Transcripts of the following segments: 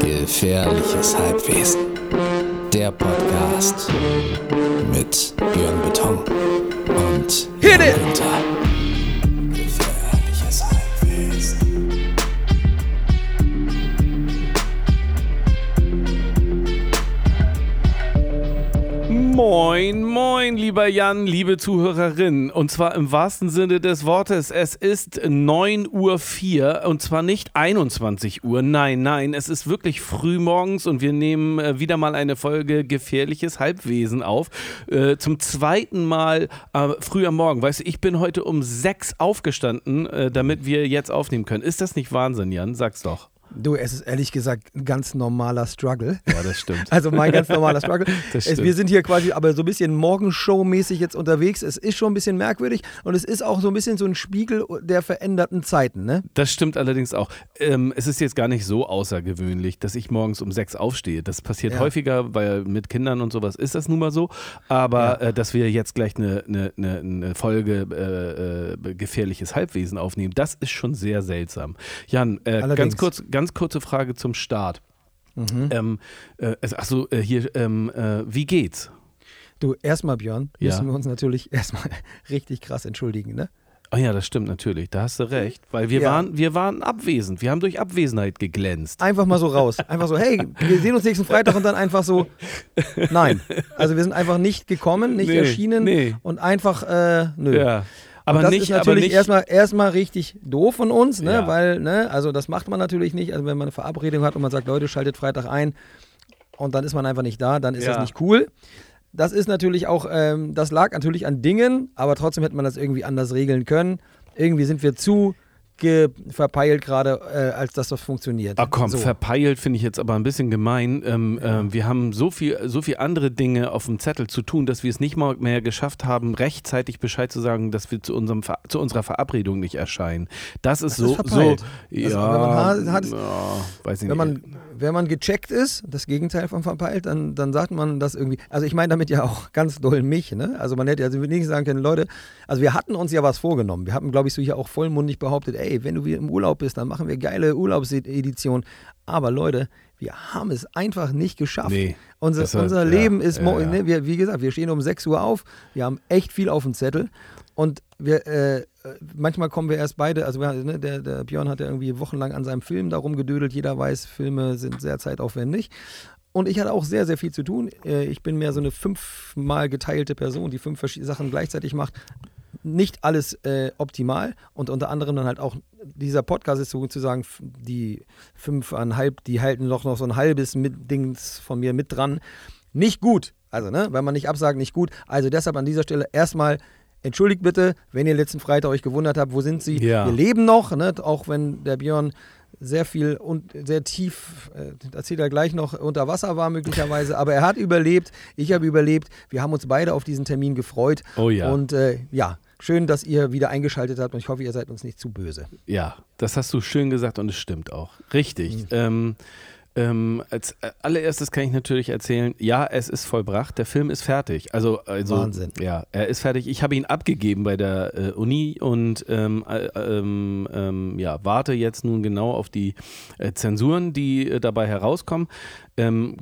Gefährliches Halbwesen. Der Podcast mit Björn Beton und Hit it! Lieber Jan, liebe Zuhörerin. Und zwar im wahrsten Sinne des Wortes. Es ist 9.04 Uhr und zwar nicht 21 Uhr. Nein, nein, es ist wirklich früh morgens und wir nehmen äh, wieder mal eine Folge Gefährliches Halbwesen auf. Äh, zum zweiten Mal äh, früh am Morgen. Weißt du, ich bin heute um sechs aufgestanden, äh, damit wir jetzt aufnehmen können. Ist das nicht Wahnsinn, Jan? Sag's doch. Du, es ist ehrlich gesagt ein ganz normaler Struggle. Ja, das stimmt. Also mein ganz normaler Struggle. Es, wir sind hier quasi aber so ein bisschen Morgenshow-mäßig jetzt unterwegs. Es ist schon ein bisschen merkwürdig und es ist auch so ein bisschen so ein Spiegel der veränderten Zeiten, ne? Das stimmt allerdings auch. Ähm, es ist jetzt gar nicht so außergewöhnlich, dass ich morgens um sechs aufstehe. Das passiert Ja. häufiger, weil mit Kindern und sowas ist das nun mal so. Aber Ja. äh, dass wir jetzt gleich eine, eine, eine, Folge äh, äh, gefährliches Halbwesen aufnehmen, das ist schon sehr seltsam. Jan, äh, ganz, kurz, ganz kurze Frage zum Start. Mhm. Ähm, äh, achso, äh, hier, ähm, äh, wie geht's? Du, erstmal, Björn, Ja. müssen wir uns natürlich erstmal richtig krass entschuldigen, ne? Oh ja, das stimmt natürlich. Da hast du recht. Weil wir, Ja. waren, wir waren abwesend. Wir haben durch Abwesenheit geglänzt. Einfach mal so raus. Einfach so, hey, wir sehen uns nächsten Freitag und dann einfach so, nein. Also wir sind einfach nicht gekommen, nicht Nee, erschienen nee. und einfach, äh, nö. Ja. Aber das nicht, ist natürlich erstmal, erstmal richtig doof von uns, ne? Ja. weil, ne, also das macht man natürlich nicht. Also wenn man eine Verabredung hat und man sagt, Leute, schaltet Freitag ein und dann ist man einfach nicht da, dann ist Ja. das nicht cool. Das ist natürlich auch, ähm, das lag natürlich an Dingen, aber trotzdem hätte man das irgendwie anders regeln können. Irgendwie sind wir zu verpeilt gerade, äh, als dass das funktioniert. Ach komm, so. verpeilt finde ich jetzt aber ein bisschen gemein. Ähm, ähm, wir haben so viel, so viel andere Dinge auf dem Zettel zu tun, dass wir es nicht mal mehr geschafft haben, rechtzeitig Bescheid zu sagen, dass wir zu, unserem zu unserer Verabredung nicht erscheinen. Das ist Das so, ist so, ja, wenn man ha- hat- ja, weiß ich Wenn man, wenn man gecheckt ist, das Gegenteil von verpeilt, dann, dann sagt man das irgendwie. Also ich meine damit ja auch ganz doll mich. Ne? Also man hätte also nicht sagen können, Leute, also wir hatten uns ja was vorgenommen. Wir hatten, glaube ich, so hier auch vollmundig behauptet, ey, wenn du wieder im Urlaub bist, dann machen wir geile Urlaubsedition. Aber Leute, wir haben es einfach nicht geschafft. Nee, unser war- unser ja, Leben ist, ja, ja. Ne, wir, wie gesagt, wir stehen um 6 Uhr auf, wir haben echt viel auf dem Zettel und wir, äh, äh, manchmal kommen wir erst beide, also wir, ne, der, der Björn hat ja irgendwie wochenlang an seinem Film da rumgedödelt, jeder weiß, Filme sind sehr zeitaufwendig. Und ich hatte auch sehr, sehr viel zu tun. Äh, Ich bin mehr so eine fünfmal geteilte Person, die fünf Sachen gleichzeitig macht. Nicht alles äh, optimal und unter anderem dann halt auch, dieser Podcast ist sozusagen f- die fünfeinhalb, die halten doch noch so ein halbes mit Dings von mir mit dran. Nicht gut. Also, ne, wenn man nicht absagt, nicht gut. Also deshalb an dieser Stelle erstmal entschuldigt bitte, wenn ihr letzten Freitag euch gewundert habt, wo sind sie? Ja. Wir leben noch, ne, auch wenn der Björn sehr viel und sehr tief, äh, das erzählt er gleich noch, unter Wasser war möglicherweise, aber er hat überlebt, ich habe überlebt, wir haben uns beide auf diesen Termin gefreut Oh ja. und äh, ja, schön, dass ihr wieder eingeschaltet habt und ich hoffe, ihr seid uns nicht zu böse. Ja, das hast du schön gesagt und es stimmt auch. Richtig. Mhm. Ähm, ähm, als äh, allererstes kann ich natürlich erzählen, ja, es ist vollbracht, der Film ist fertig. Also, also Wahnsinn. Ja, er ist fertig. Ich habe ihn abgegeben bei der äh, Uni und ähm, äh, ähm, ähm, ja, warte jetzt nun genau auf die äh, Zensuren, die äh, dabei herauskommen. Ähm,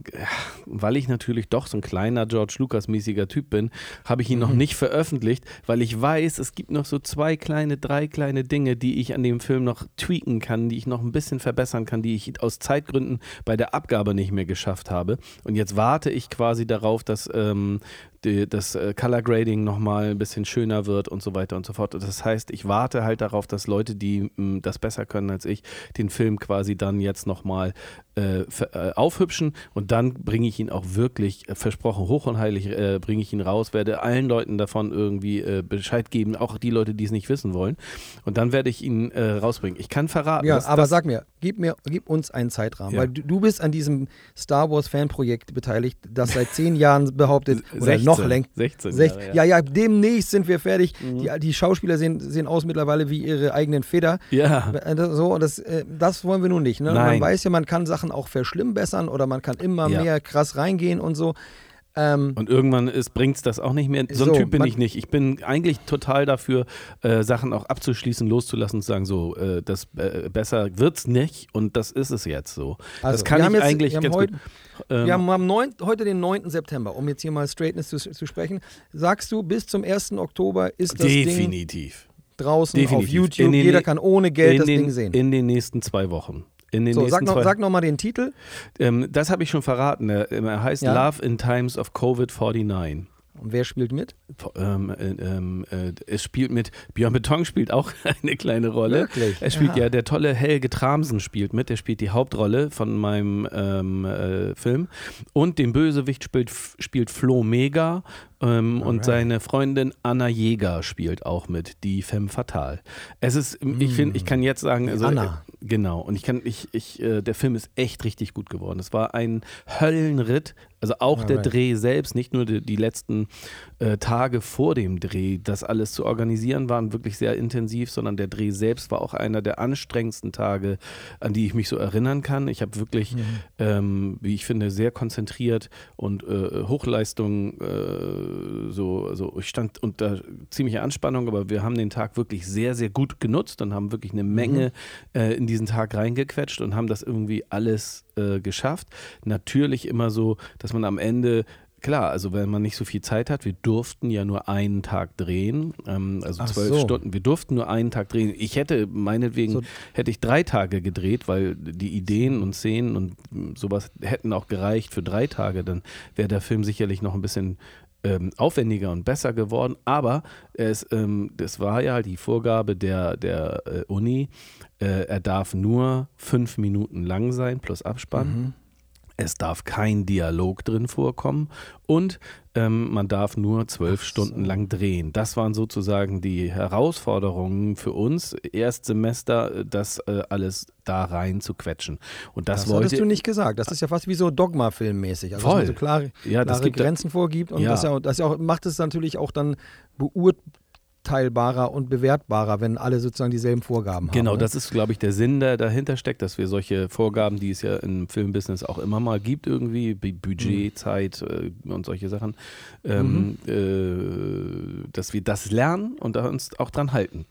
weil ich natürlich doch so ein kleiner George Lucas-mäßiger Typ bin, habe ich ihn Mhm. noch nicht veröffentlicht, weil ich weiß, es gibt noch so zwei kleine, drei kleine Dinge, die ich an dem Film noch tweaken kann, die ich noch ein bisschen verbessern kann, die ich aus Zeitgründen bei der Abgabe nicht mehr geschafft habe. Und jetzt warte ich quasi darauf, dass ähm, die, das äh, Color Grading nochmal ein bisschen schöner wird und so weiter und so fort. Das heißt, ich warte halt darauf, dass Leute, die mh, das besser können als ich, den Film quasi dann jetzt nochmal äh, äh, aufhübschen und dann bringe ich ihn auch wirklich, äh, versprochen, hoch und heilig äh, bringe ich ihn raus, werde allen Leuten davon irgendwie äh, Bescheid geben, auch die Leute, die es nicht wissen wollen. Und dann werde ich ihn rausbringen. Ich kann verraten, Ja, dass aber das, sag mir, gib mir, gib uns einen Zeitrahmen, Ja. weil du, du bist an diesem Star Wars Fanprojekt beteiligt, das seit zehn Jahren behauptet, oder noch länger. 16 Sech, Jahre, ja, ja, demnächst sind wir fertig. Mhm. Die, die Schauspieler sehen, sehen aus mittlerweile wie ihre eigenen Feder. Ja. Äh, das- So, das, äh, das wollen wir nun nicht. Ne? Nein. Man weiß ja, man kann Sachen auch verschlimmbessern oder man kann immer Ja. mehr krass reingehen und so. Ähm, Und irgendwann bringt es das auch nicht mehr. So ein So, Typ bin ich nicht. Ich bin eigentlich total dafür, äh, Sachen auch abzuschließen, loszulassen und zu sagen, so, äh, das äh, besser wird's nicht und das ist es jetzt so. Also, das kann ich haben jetzt- eigentlich wir haben ganz heute- gut. Ähm, wir haben am 9, heute den 9. September, um jetzt hier mal Straightness zu, zu sprechen. Sagst du, bis zum 1. Oktober ist das Ding definitiv. draußen definitiv. auf YouTube. Den- Jeder kann ohne Geld das den, Ding sehen. In den nächsten zwei Wochen. In den So, sag nächsten noch, zwei sag noch mal den Titel. ähm, Das habe ich schon verraten. Er, er heißt Ja. Love in Times of Covid-49. Und wer spielt mit? Ähm, äh, ähm, äh, es spielt mit, Björn Beton spielt auch eine kleine Rolle. Wirklich? Er spielt Ja. ja, der tolle Helge Tramsen spielt mit, der spielt die Hauptrolle von meinem ähm, äh, Film. Und den Bösewicht spielt, spielt Flo Mega ähm, und Alright. seine Freundin Anna Jäger spielt auch mit, die Femme Fatale. Es ist, ich finde, ich kann jetzt sagen, also, Anna. Äh, genau, und ich kann, ich, ich, äh, der Film ist echt richtig gut geworden. Es war ein Höllenritt, also auch der Alright. Dreh selbst, nicht nur die, die letzten äh, Tage vor dem Dreh, das alles zu organisieren, waren wirklich sehr intensiv, sondern der Dreh selbst war auch einer der anstrengendsten Tage, an die ich mich so erinnern kann. Ich habe wirklich, ähm, wie ich finde, sehr konzentriert und äh, Hochleistung, äh, so, also ich stand unter ziemlicher Anspannung, aber wir haben den Tag wirklich sehr, sehr gut genutzt und haben wirklich eine Menge äh, in diesen Tag reingequetscht und haben das irgendwie alles äh, geschafft. Natürlich immer so, dass man am Ende Klar, also wenn man nicht so viel Zeit hat, wir durften ja nur einen Tag drehen, ähm, also Ach zwölf so. Stunden. Wir durften nur einen Tag drehen. Ich hätte, meinetwegen, So- hätte ich drei Tage gedreht, weil die Ideen und Szenen und mm, sowas hätten auch gereicht für drei Tage. Dann wäre der Film sicherlich noch ein bisschen ähm, aufwendiger und besser geworden. Aber es, ähm, das war ja die Vorgabe der, der äh, Uni. Äh, er darf nur fünf Minuten lang sein, plus Abspann. Mhm. Es darf kein Dialog drin vorkommen und ähm, man darf nur zwölf Stunden lang drehen. Das waren sozusagen die Herausforderungen für uns, Erstsemester, äh, das äh, alles da rein zu quetschen. Und das, Das, wollte hattest du nicht gesagt. Das ist ja fast wie so Dogma-Filmmäßig. Also, Voll. dass man so klare, Ja, klare Grenzen vorgibt. Und Ja. das, ja, das ja auch, macht es natürlich auch dann beurteilbarer und bewertbarer, wenn alle sozusagen dieselben Vorgaben haben. Genau, ne? das ist, glaube ich, der Sinn, der dahinter steckt, dass wir solche Vorgaben, die es ja im Filmbusiness auch immer mal gibt, irgendwie, Bu- Budget, Zeit äh, und solche Sachen, ähm, äh, dass wir das lernen und da uns auch dran halten.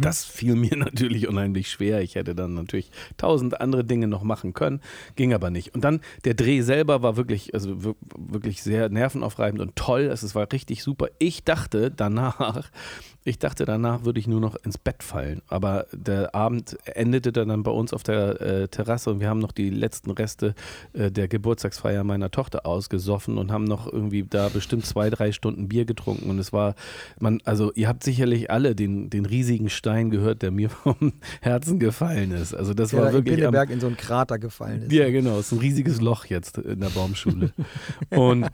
Das fiel mir natürlich unheimlich schwer. Ich hätte dann natürlich tausend andere Dinge noch machen können, ging aber nicht. Und dann der Dreh selber war wirklich, also wir- wirklich sehr nervenaufreibend und toll. Es war richtig super. Ich dachte danach, ich dachte danach würde ich nur noch ins Bett fallen. Aber der Abend endete dann bei uns auf der äh, Terrasse und wir haben noch die letzten Reste äh, der Geburtstagsfeier meiner Tochter ausgesoffen und haben noch irgendwie da bestimmt zwei, drei Stunden Bier getrunken. Und es war, man, also ihr habt sicherlich alle den, den riesigen Stein gehört, der mir vom Herzen gefallen ist. Also das der war da in wirklich am, Pinneberg in so einen Krater gefallen ist. ja, genau. Es ist ein riesiges Loch jetzt in der Baumschule. Und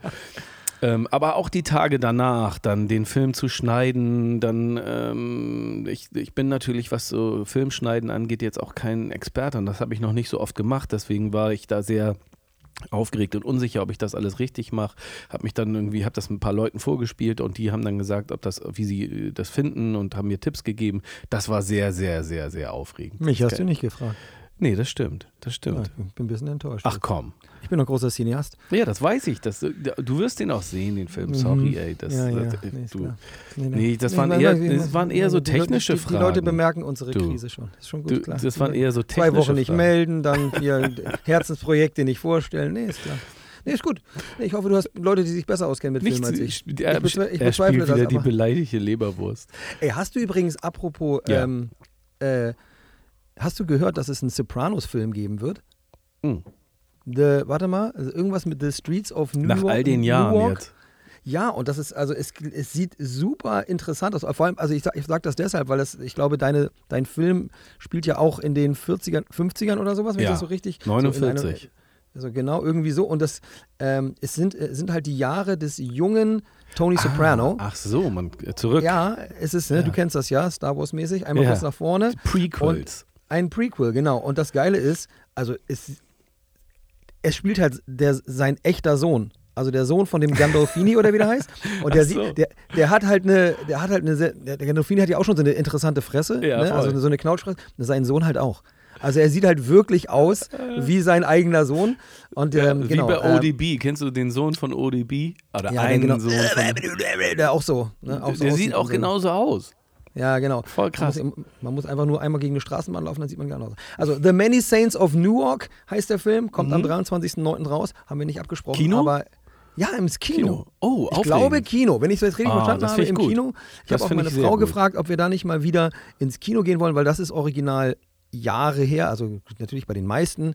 ähm, aber auch die Tage danach, dann den Film zu schneiden, dann ähm, ich, ich bin natürlich, was so Filmschneiden angeht, jetzt auch kein Experte und das habe ich noch nicht so oft gemacht. Deswegen war ich da sehr aufgeregt und unsicher, ob ich das alles richtig mache. Habe mich dann irgendwie, habe das ein paar Leuten vorgespielt und die haben dann gesagt, ob das, wie sie äh, das finden und haben mir Tipps gegeben. Das war sehr, sehr, sehr, sehr aufregend. Mich hast du nicht gefragt. Nee, das stimmt. Das Ja, stimmt. ich bin ein bisschen enttäuscht. Ach komm. Ich bin ein großer Cineast. Ja, das weiß ich. Das, du wirst den auch sehen, den Film. Sorry, ey. Das, Mhm. ja, ja. das, nee, ist du, klar. Nee, das Nee, waren eher- nein, das waren eher so die technische die, Die Leute Fragen. bemerken unsere Du. Krise schon. Das ist schon gut, du, klar. das waren eher so Zwei technische Wochen nicht Fragen. melden, dann hier Herzensprojekte nicht vorstellen. Nee, ist klar. Nee, ist gut. Ich hoffe, du hast Leute, die sich besser auskennen mit Nichts, Filmen als ich. ich, er, Ich bezwe- ich er bezweifle das, wieder die aber- beleidigte Leberwurst. Ey, hast du übrigens, apropos, Ja. ähm, äh, hast du gehört, dass es einen Sopranos-Film geben wird? Hm. The, warte mal, also irgendwas mit The Streets of New Nach York. all den Jahren jetzt. Ja, und das ist, also es, es sieht super interessant aus. Vor allem, also ich, sag- ich sage das deshalb, weil das, ich glaube, deine, dein Film spielt ja auch in den 40ern, 50ern oder sowas, wenn Ja, ich das so richtig. So 49. in einer, also genau, irgendwie so. Und das ähm, es sind, sind halt die Jahre des jungen Tony Soprano. Ah, ach so, man, äh, zurück. Ja, es ist, ne, Ja. du kennst das ja, Star Wars-mäßig, einmal Ja. kurz nach vorne. Prequels. Ein Prequel, genau. Und das Geile ist, also es, es spielt halt der, sein echter Sohn. Also der Sohn von dem Gandolfini oder wie der heißt. Und der, so. der, der hat halt eine, der hat halt eine, sehr, der Gandolfini hat ja auch schon so eine interessante Fresse, Ja, ne? also so eine Knautschfresse. Sein Sohn halt auch. Also er sieht halt wirklich aus wie sein eigener Sohn. Und, ähm, Wie genau, bei ähm, ODB. Kennst du den Sohn von ODB? Oder Ja, einen der, genau, Sohn von. der auch so. Ne, auch so Der sieht auch genauso aus. Ja, genau. Voll krass. Man muss, man muss einfach nur einmal gegen eine Straßenbahn laufen, dann sieht man gar nicht aus. Also The Many Saints of Newark heißt der Film, kommt am 23.09. raus. Haben wir nicht abgesprochen. Mhm. Kino? Aber ja, im Kino. Kino. Oh, Ich aufregend. glaube Kino, wenn ich es jetzt richtig Ah, verstanden habe, im gut. Kino. Ich habe auch meine Frau gut. gefragt, ob wir da nicht mal wieder ins Kino gehen wollen, weil das ist original Jahre her, also natürlich bei den meisten,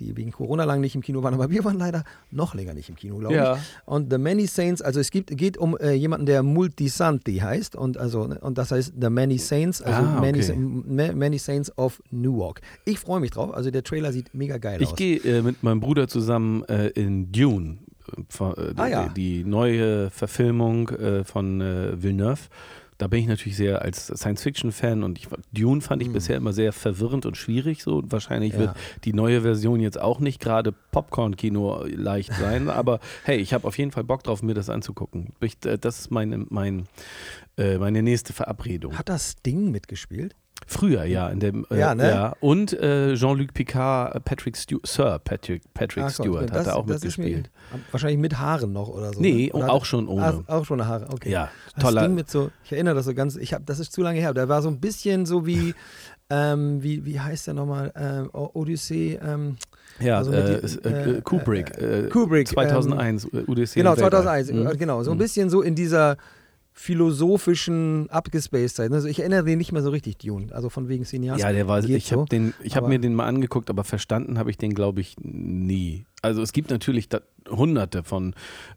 die wegen Corona lang nicht im Kino waren, aber wir waren leider noch länger nicht im Kino, glaube Ja. ich. Und The Many Saints, also es gibt, geht um äh, jemanden, der Multisanti heißt und also und das heißt The Many Saints, also Ah, Many, okay. Ma- Many Saints of Newark. Ich freue mich drauf, also der Trailer sieht mega geil Ich aus. gehe äh, mit meinem Bruder zusammen äh, in Dune. äh, äh, Ah, ja. die, die neue Verfilmung äh, von Villeneuve. Da bin ich natürlich sehr als Science-Fiction-Fan und ich, Dune fand ich bisher immer sehr verwirrend und schwierig. So wahrscheinlich Mhm. Ja. wird die neue Version jetzt auch nicht gerade Popcorn-Kino leicht sein. aber hey, ich habe auf jeden Fall Bock drauf, mir das anzugucken. Ich, äh, das ist meine, mein, äh, meine nächste Verabredung. Hat das Ding mitgespielt? Früher, ja. In dem, äh, Ja, ne? ja. Und äh, Jean-Luc Picard, Patrick Stewart, Sir Patrick, Patrick Ach Gott, Stewart das- hat da auch das mitgespielt. Wahrscheinlich mit Haaren noch oder so. Nee, ne? Oder auch schon ohne. Ach, auch schon Haare, okay. Ja, Das toller. Ding mit so, ich erinnere das so ganz, ich hab, das ist zu lange her, der war so ein bisschen so wie, ähm, wie, wie heißt der nochmal, ähm, O- Odyssey, ähm, ja, also äh, die- äh, äh, Kubrick. Äh, Kubrick, 2001, äh, Odyssey. genau, im Weltall. 2001, Mhm. genau, so ein bisschen so in dieser philosophischen Abgespacedheit. Also ich erinnere den nicht mehr so richtig, Dune, also von wegen Cineast. Ja, der war, ich habe so, aber- mir den mal angeguckt, aber verstanden habe ich den, glaube ich, nie. Also es gibt natürlich da hunderte von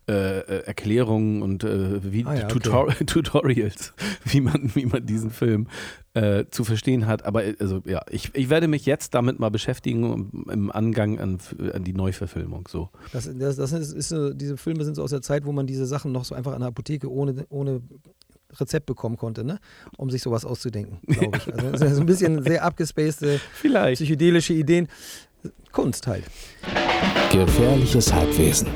äh, äh, Erklärungen und äh, wie, Ah ja, okay. Tutor Tutorials, wie man, wie man diesen Film äh, zu verstehen hat. Aber äh, also ja, ich, ich werde mich jetzt damit mal beschäftigen im- Angang an, an die Neuverfilmung. So. Das, das, das ist, ist so, diese Filme sind so aus der Zeit, wo man diese Sachen noch so einfach in der Apotheke ohne, ohne Rezept bekommen konnte, ne? um sich sowas auszudenken, glaube ich. Also so ein bisschen sehr abgespacede, Vielleicht. psychedelische Ideen. Kunst halt. Gefährliches Halbwesen.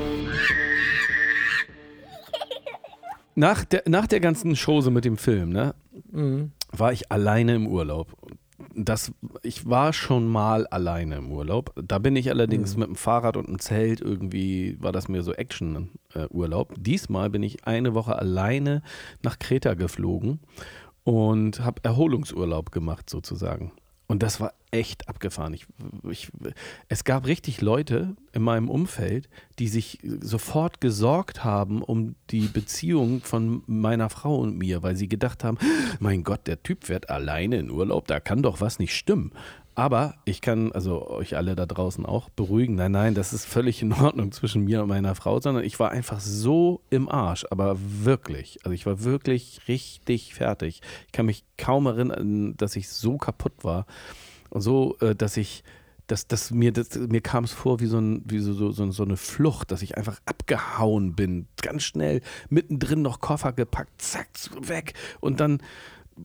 Nach der, nach der ganzen Chose mit dem Film, ne, Mhm. war ich alleine im Urlaub. Das, ich war schon mal alleine im Urlaub. Da bin ich allerdings mit dem Fahrrad und einem Zelt irgendwie, war das mir so Action-Urlaub. Diesmal bin ich eine Woche alleine nach Kreta geflogen und habe Erholungsurlaub gemacht sozusagen. Und das war echt abgefahren. Ich, ich, es gab richtig Leute in meinem Umfeld, die sich sofort gesorgt haben um die Beziehung von meiner Frau und mir, weil sie gedacht haben, mein Gott, der Typ fährt alleine in Urlaub, da kann doch was nicht stimmen. Aber ich kann also euch alle da draußen auch beruhigen. Nein, nein, das ist völlig in Ordnung zwischen mir und meiner Frau, sondern ich war einfach so im Arsch, aber wirklich. Also ich war wirklich richtig fertig. Ich kann mich kaum erinnern, dass ich so kaputt war. Und so, äh, dass ich, dass, dass mir, das, mir kam es vor wie, so, ein, wie so, so, so, so eine Flucht, dass ich einfach abgehauen bin, ganz schnell, mittendrin noch Koffer gepackt, zack, weg. Und dann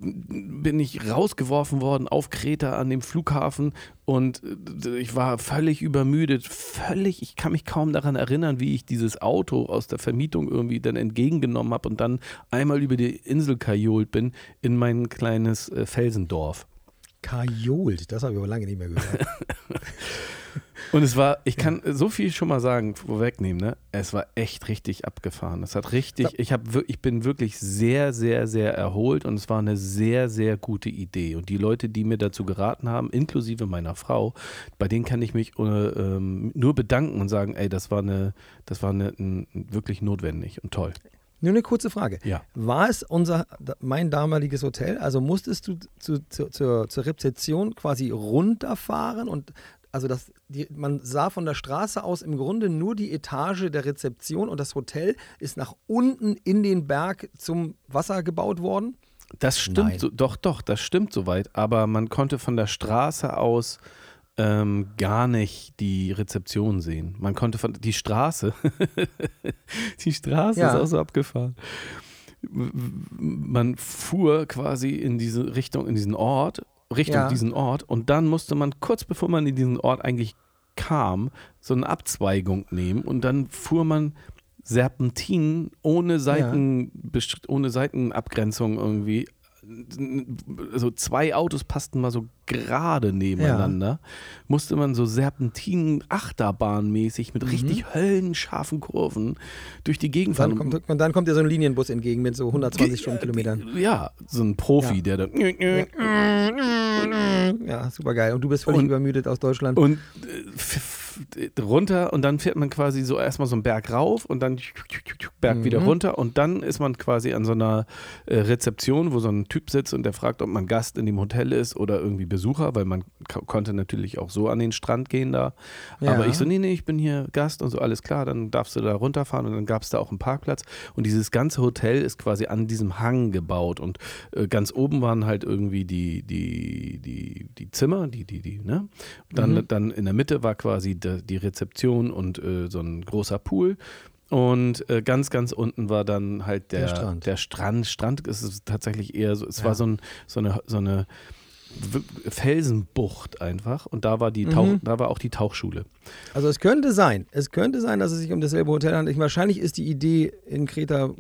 bin ich rausgeworfen worden auf Kreta an dem Flughafen und äh, ich war völlig übermüdet, völlig, ich kann mich kaum daran erinnern, wie ich dieses Auto aus der Vermietung irgendwie dann entgegengenommen habe und dann einmal über die Insel kajolt bin in mein kleines äh, Felsendorf. Kajolt, das habe ich aber lange nicht mehr gehört. Und es war, ich kann so viel schon mal sagen, vorwegnehmen, ne? Es war echt richtig abgefahren. Es hat richtig, ich, hab, ich bin wirklich sehr, sehr, sehr erholt und es war eine sehr, sehr gute Idee. Und die Leute, die mir dazu geraten haben, inklusive meiner Frau, bei denen kann ich mich äh, ähm, nur bedanken und sagen, ey, das war eine, das war eine, n- wirklich notwendig und toll. Nur eine kurze Frage. Ja. War es unser, mein damaliges Hotel? Also musstest du zu, zu, zur, zur Rezeption quasi runterfahren und also das, die, man sah von der Straße aus im Grunde nur die Etage der Rezeption und das Hotel ist nach unten in den Berg zum Wasser gebaut worden. Das stimmt, so, doch, doch, das stimmt soweit, aber man konnte von der Straße aus ähm, gar nicht die Rezeption sehen. Man konnte von die Straße, die Straße Ja. ist auch so abgefahren. Man fuhr quasi in diese Richtung, in diesen Ort, Richtung Ja. diesen Ort. Und dann musste man kurz bevor man in diesen Ort eigentlich kam, so eine Abzweigung nehmen. Und dann fuhr man Serpentinen ohne Seiten, ohne Seitenabgrenzung irgendwie so zwei Autos passten mal so gerade nebeneinander, musste man so Serpentinen Achterbahnmäßig mit richtig höllenscharfen Kurven durch die Gegend fahren. Dann kommt, und dann kommt dir so ein Linienbus entgegen mit so 120 Stundenkilometern. Ja, so ein Profi, Ja. der dann Ja, super geil. Und du bist völlig Und- übermüdet aus Deutschland. und äh, runter und dann fährt man quasi so erstmal so einen Berg rauf und dann Berg wieder Mhm. runter und dann ist man quasi an so einer äh, Rezeption, wo so ein Typ sitzt und der fragt, ob man Gast in dem Hotel ist oder irgendwie Besucher, weil man ko- konnte natürlich auch so an den Strand gehen da. Ja. Aber ich so, nee, nee, ich bin hier Gast und so, alles klar, dann darfst du da runterfahren und dann gab es da auch einen Parkplatz und dieses ganze Hotel ist quasi an diesem Hang gebaut und äh, ganz oben waren halt irgendwie die, die, die, die Zimmer, die, die, die, ne? Dann, Mhm. dann in der Mitte war quasi die Rezeption und äh, so ein großer Pool. Und äh, ganz, ganz unten war dann halt der, Der Strand. Der Strand, Strand ist es tatsächlich eher so, es Ja. war so, ein, so eine, so eine Felsenbucht einfach. Und da war die Tauch, Mhm. da war auch die Tauchschule. Also es könnte sein, es könnte sein, dass es sich um dasselbe Hotel handelt. Ich, wahrscheinlich ist die Idee in Kreta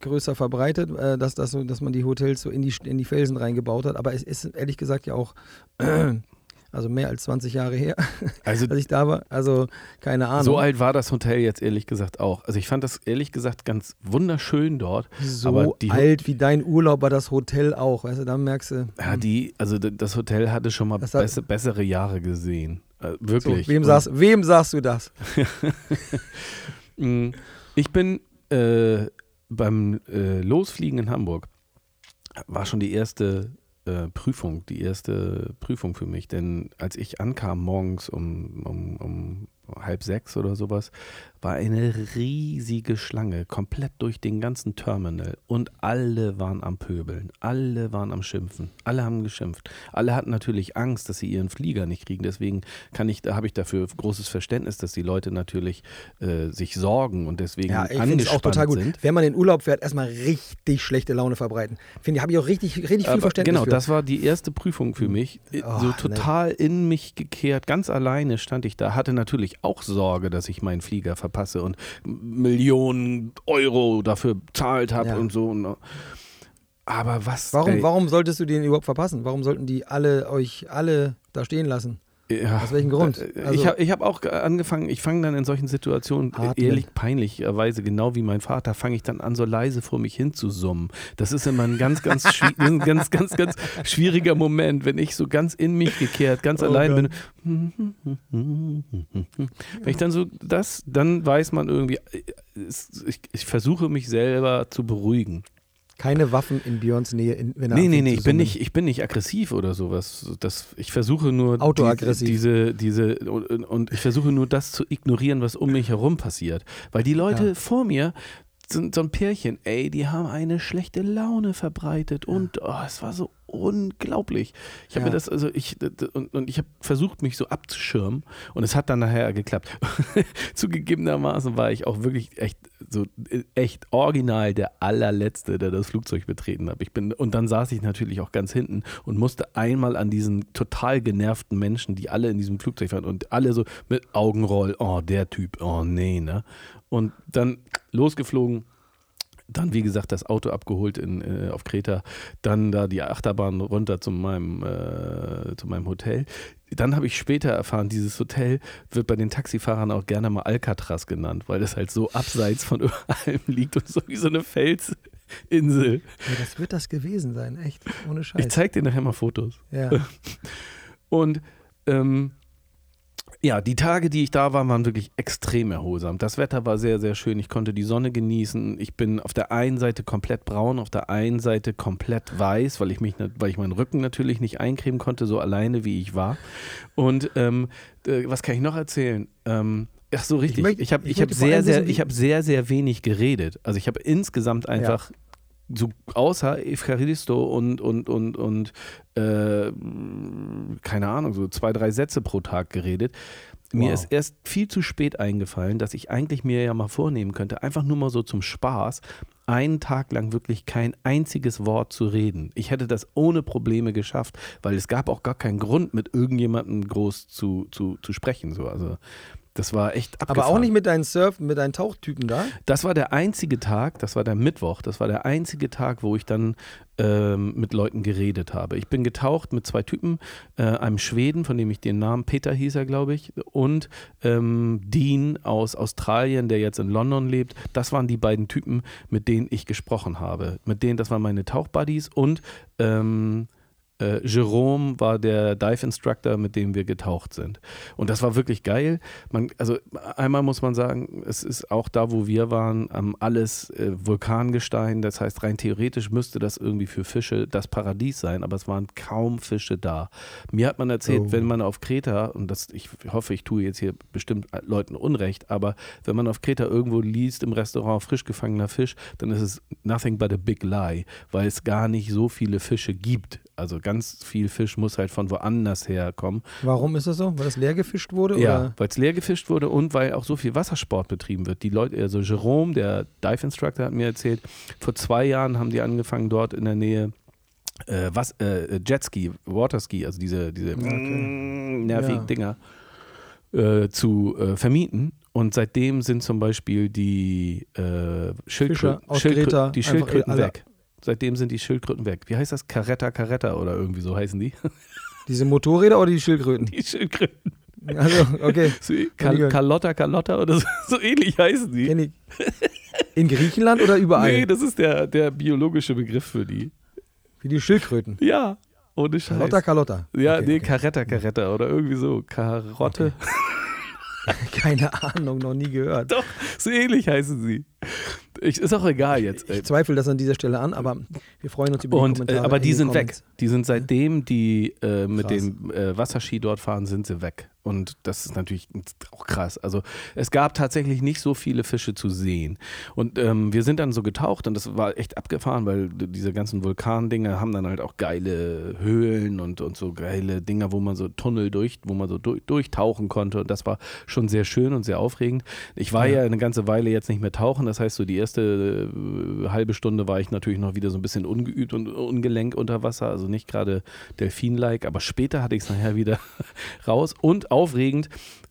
größer verbreitet, äh, dass, das so, dass man die Hotels so in die, in die Felsen reingebaut hat. Aber es ist ehrlich gesagt ja auch also mehr als 20 Jahre her, Also als ich da war. Also keine Ahnung. so alt war das Hotel jetzt ehrlich gesagt auch. Also ich fand das ehrlich gesagt ganz wunderschön dort. so alt wie dein Urlaub war das Hotel auch. Weißt du, da merkst du. Ja, die, also das Hotel hatte schon mal hat- besse, bessere Jahre gesehen. Äh, so, wirklich. wem, Und- sagst, wem sagst du das? Mm, Ich bin äh, beim äh, Losfliegen in Hamburg, war schon die erste äh, Prüfung, die erste Prüfung für mich. Denn als ich ankam morgens um, um, um halb sechs oder sowas, war eine riesige Schlange, komplett durch den ganzen Terminal. Und alle waren am Pöbeln, alle waren am Schimpfen, alle haben geschimpft. Alle hatten natürlich Angst, dass sie ihren Flieger nicht kriegen. Deswegen kann ich, da habe ich dafür großes Verständnis, dass die Leute natürlich äh, sich sorgen und deswegen Ja, ich finde es angespannt auch total gut. sind. Wenn man in Urlaub fährt, erstmal richtig schlechte Laune verbreiten. Finde ich, habe ich auch richtig, richtig viel Aber Verständnis genau, für. das war die erste Prüfung für mich. Oh, so nee. total in mich gekehrt, ganz alleine stand ich da, hatte natürlich auch Sorge, dass ich meinen Flieger verpasse und Millionen Euro dafür bezahlt habe Ja. und so. Aber was? Warum, ey, warum solltest du den überhaupt verpassen? Warum sollten die alle euch alle da stehen lassen? Ja, Aus welchem Grund? äh, Also- ich habe ich hab auch ge- angefangen, ich fange dann in solchen Situationen, äh, Atmen. ehrlich peinlicherweise, genau wie mein Vater, fange ich dann an, so leise vor mich hin zu summen. Das ist immer ein ganz, ganz, ein ganz, ganz, ganz schwieriger Moment, wenn ich so ganz in mich gekehrt, ganz Oh allein bin. Wenn ich dann so das, dann weiß man irgendwie, äh, ich, ich versuche mich selber zu beruhigen. Keine Waffen in Björns Nähe, in, wenn er Nee, nee, nee, ich bin nicht, ich bin nicht aggressiv oder sowas. Das, ich versuche nur Autoaggressiv. diese, diese, diese und, und ich versuche nur das zu ignorieren, was um mich herum passiert. Weil die Leute Ja. vor mir sind so ein Pärchen, ey, die haben eine schlechte Laune verbreitet und oh, es war so unglaublich. Ich habe Ja. mir das, also ich, und, und ich habe versucht, mich so abzuschirmen und es hat dann nachher geklappt. Zugegebenermaßen war ich auch wirklich echt so äh, echt original der allerletzte, der das Flugzeug betreten hat. Ich bin und dann saß ich natürlich auch ganz hinten und musste einmal an diesen total genervten Menschen, die alle in diesem Flugzeug waren und alle so mit Augenroll, oh der Typ, oh nee, ne? Und dann losgeflogen. Dann, wie gesagt, das Auto abgeholt in, äh, auf Kreta, dann da die Achterbahn runter zu meinem, äh, zu meinem Hotel. Dann habe ich später erfahren, dieses Hotel wird bei den Taxifahrern auch gerne mal Alcatraz genannt, weil das halt so abseits von allem liegt und so wie so eine Felsinsel. Ja, das wird das gewesen sein, echt. Ohne Scheiß. Ich zeig dir nachher mal Fotos. ja. Und ähm, ja, die Tage, die ich da war, waren wirklich extrem erholsam. Das Wetter war sehr, sehr schön. Ich konnte die Sonne genießen. Ich bin auf der einen Seite komplett braun, auf der einen Seite komplett weiß, weil ich mich, weil ich meinen Rücken natürlich nicht eincremen konnte, so alleine wie ich war. Und ähm, äh, was kann ich noch erzählen? Ähm, Ach so, richtig. möchte- Ich habe ich ich hab sehr, sehr, ich sehr, sehr wenig geredet. Also ich habe insgesamt einfach so außer Evcharisto und und und und äh, keine Ahnung, so zwei, drei Sätze pro Tag geredet. Mir Wow. ist erst viel zu spät eingefallen, dass ich eigentlich mir ja mal vornehmen könnte, einfach nur mal so zum Spaß, einen Tag lang wirklich kein einziges Wort zu reden. Ich hätte das ohne Probleme geschafft, weil es gab auch gar keinen Grund, mit irgendjemandem groß zu, zu, zu sprechen. So. Also Das war echt abgefahren. Aber auch nicht mit deinen Surf, mit deinen Tauchtypen da? Das war der einzige Tag, das war der Mittwoch, das war der einzige Tag, wo ich dann ähm, mit Leuten geredet habe. Ich bin getaucht mit zwei Typen, äh, einem Schweden, von dem ich den Namen Peter hieß er, glaube ich, und ähm, Dean aus Australien, der jetzt in London lebt. Das waren die beiden Typen, mit denen ich gesprochen habe. Mit denen, das waren meine Tauchbuddies und ähm, äh, Jerome war der Dive Instructor, mit dem wir getaucht sind. Und das war wirklich geil. Man, also einmal muss man sagen, es ist auch da, wo wir waren, ähm, alles äh, Vulkangestein. Das heißt, rein theoretisch müsste das irgendwie für Fische das Paradies sein, aber es waren kaum Fische da. Mir hat man erzählt, Oh. wenn man auf Kreta, und das, ich hoffe, ich tue jetzt hier bestimmt Leuten Unrecht, aber wenn man auf Kreta irgendwo liest im Restaurant frisch gefangener Fisch, dann ist es nothing but a big lie, weil es gar nicht so viele Fische gibt. Also ganz viel Fisch muss halt von woanders herkommen. Warum ist das so? Weil das leer gefischt wurde? Ja, weil es leer gefischt wurde und weil auch so viel Wassersport betrieben wird. Die Leute, also Jerome, der Dive Instructor, hat mir erzählt, vor zwei Jahren haben die angefangen dort in der Nähe äh, was, äh, Jetski, Waterski, also diese, diese mm, nervigen Ja. Dinger äh, zu äh, vermieten. Und seitdem sind zum Beispiel die äh, Schildkrö- Kreta die Schildkröten weg. Seitdem sind die Schildkröten weg. Wie heißt das? Caretta Caretta oder irgendwie so heißen die. Diese Motorräder oder die Schildkröten? Die Schildkröten. Also, okay. So, Kal gehört. Carlotta Carlotta oder so, so ähnlich heißen die. Kenn ich. In Griechenland oder überall? Nee, das ist der, der biologische Begriff für die. Wie die Schildkröten. Ja, ohne Scheiß. Carlotta, Carlotta. ja, okay, nee, okay. Caretta Caretta oder irgendwie so. Karotte. Keine Ahnung, noch nie gehört. Doch, so ähnlich heißen sie. Ich, ist auch egal jetzt. ey. Ich zweifle das an dieser Stelle an, aber wir freuen uns über die Und, äh, Kommentare. aber die sind weg. Comments. Die sind seitdem die äh, mit Krass. dem äh, Wasserski dort fahren, sind sie weg. Und das ist natürlich auch krass. Also es gab tatsächlich nicht so viele Fische zu sehen. Und ähm, wir sind dann so getaucht und das war echt abgefahren, weil diese ganzen Vulkandinger haben dann halt auch geile Höhlen und, und so geile Dinger, wo man so Tunnel durch, wo man so durch, durchtauchen konnte. Und das war schon sehr schön und sehr aufregend. Ich war ja. Ja. eine ganze Weile jetzt nicht mehr tauchen. Das heißt, so die erste äh, halbe Stunde war ich natürlich noch wieder so ein bisschen ungeübt und ungelenk unter Wasser. Also nicht gerade Delfin-like, aber später hatte ich es nachher wieder raus. Und aufregend,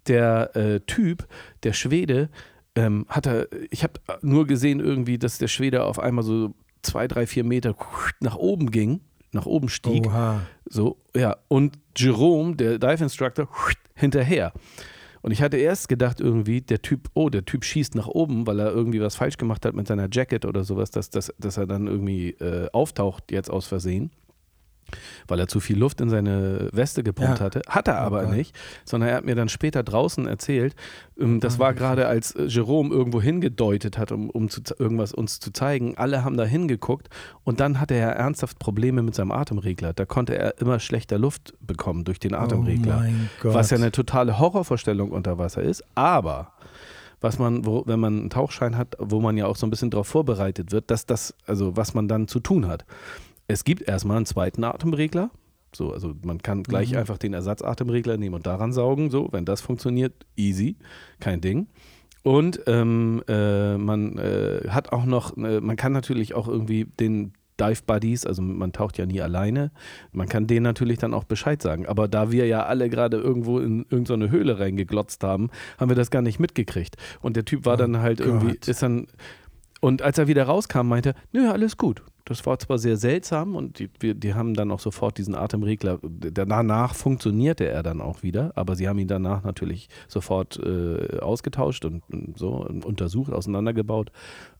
der äh, Typ, der Schwede, ähm, hat er, ich habe nur gesehen irgendwie, dass der Schwede auf einmal so zwei, drei, vier Meter nach oben ging, nach oben stieg. Oha. So, ja. Und Jerome, der Dive Instructor, hinterher. Und ich hatte erst gedacht, irgendwie, der Typ, oh, der Typ schießt nach oben, weil er irgendwie was falsch gemacht hat mit seiner Jacket oder sowas, dass, dass, dass er dann irgendwie äh, auftaucht jetzt aus Versehen. Weil er zu viel Luft in seine Weste gepumpt Ja. hatte. Hat er Oh aber Gott. nicht, sondern er hat mir dann später draußen erzählt, ähm, das Ah, war gerade als äh, Jerome irgendwo hingedeutet hat, um, um zu, irgendwas uns zu zeigen. Alle haben da hingeguckt und dann hatte er ernsthaft Probleme mit seinem Atemregler. Da konnte er immer schlechter Luft bekommen durch den Atemregler. Oh mein Gott. was ja eine totale Horrorvorstellung unter Wasser ist. Aber was man, wo, wenn man einen Tauchschein hat, wo man ja auch so ein bisschen darauf vorbereitet wird, dass das, also was man dann zu tun hat. Es gibt erstmal einen zweiten Atemregler. So, also man kann gleich Mhm. einfach den Ersatzatemregler nehmen und daran saugen. So, wenn das funktioniert, easy, kein Ding. Und ähm, äh, man äh, hat auch noch, äh, man kann natürlich auch irgendwie den Dive Buddies, also man taucht ja nie alleine, man kann denen natürlich dann auch Bescheid sagen. Aber da wir ja alle gerade irgendwo in irgendeine Höhle reingeglotzt haben, haben wir das gar nicht mitgekriegt. Und der Typ war Oh dann halt irgendwie, Gott. ist dann, und als er wieder rauskam, meinte, er, nö, alles gut. Das war zwar sehr seltsam und die, die haben dann auch sofort diesen Atemregler, danach funktionierte er dann auch wieder, aber sie haben ihn danach natürlich sofort äh, ausgetauscht und, und so untersucht, auseinandergebaut.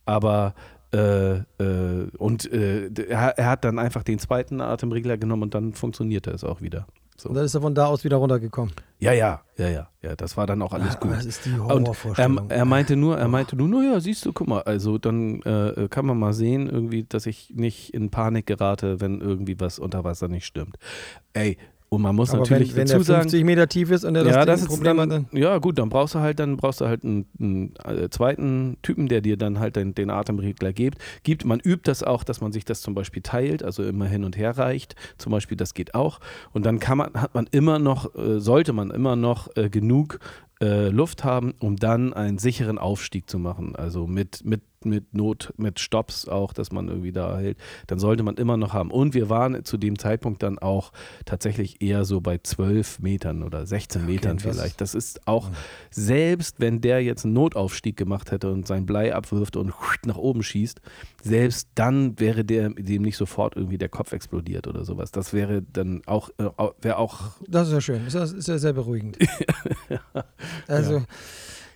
Aber äh, äh, und äh, er, er hat dann einfach den zweiten Atemregler genommen und dann funktionierte es auch wieder. So. Und dann ist er von da aus wieder runtergekommen. Ja, ja, ja, ja, ja, das war dann auch alles Ah, gut. Das ist die Und er, Horrorvorstellung. er meinte nur, er meinte nur, naja, siehst du, guck mal, also dann äh, kann man mal sehen, irgendwie, dass ich nicht in Panik gerate, wenn irgendwie was unter Wasser nicht stimmt. Ey, und man muss aber natürlich wenn, wenn dazu der sagen, 50 Meter tief ist und er das ja, das Problem dann, hat, dann ja gut, dann brauchst du halt, dann brauchst du halt einen, einen äh, zweiten Typen, der dir dann halt den, den Atemregler gibt. gibt. Man übt das auch, dass man sich das zum Beispiel teilt, also immer hin und her reicht. Zum Beispiel, das geht auch. Und dann kann man, hat man immer noch, äh, sollte man immer noch äh, genug Luft haben, um dann einen sicheren Aufstieg zu machen. Also mit, mit mit Not, mit Stops auch, dass man irgendwie da hält, dann sollte man immer noch haben. Und wir waren zu dem Zeitpunkt dann auch tatsächlich eher so bei 12 Metern oder 16 Okay, Metern das- vielleicht. Das ist auch, selbst wenn der jetzt einen Notaufstieg gemacht hätte und sein Blei abwirft und nach oben schießt, selbst dann wäre der, dem nicht sofort irgendwie der Kopf explodiert oder sowas. Das wäre dann auch, äh, wäre auch Das ist ja schön. Das ist ja sehr beruhigend. Also,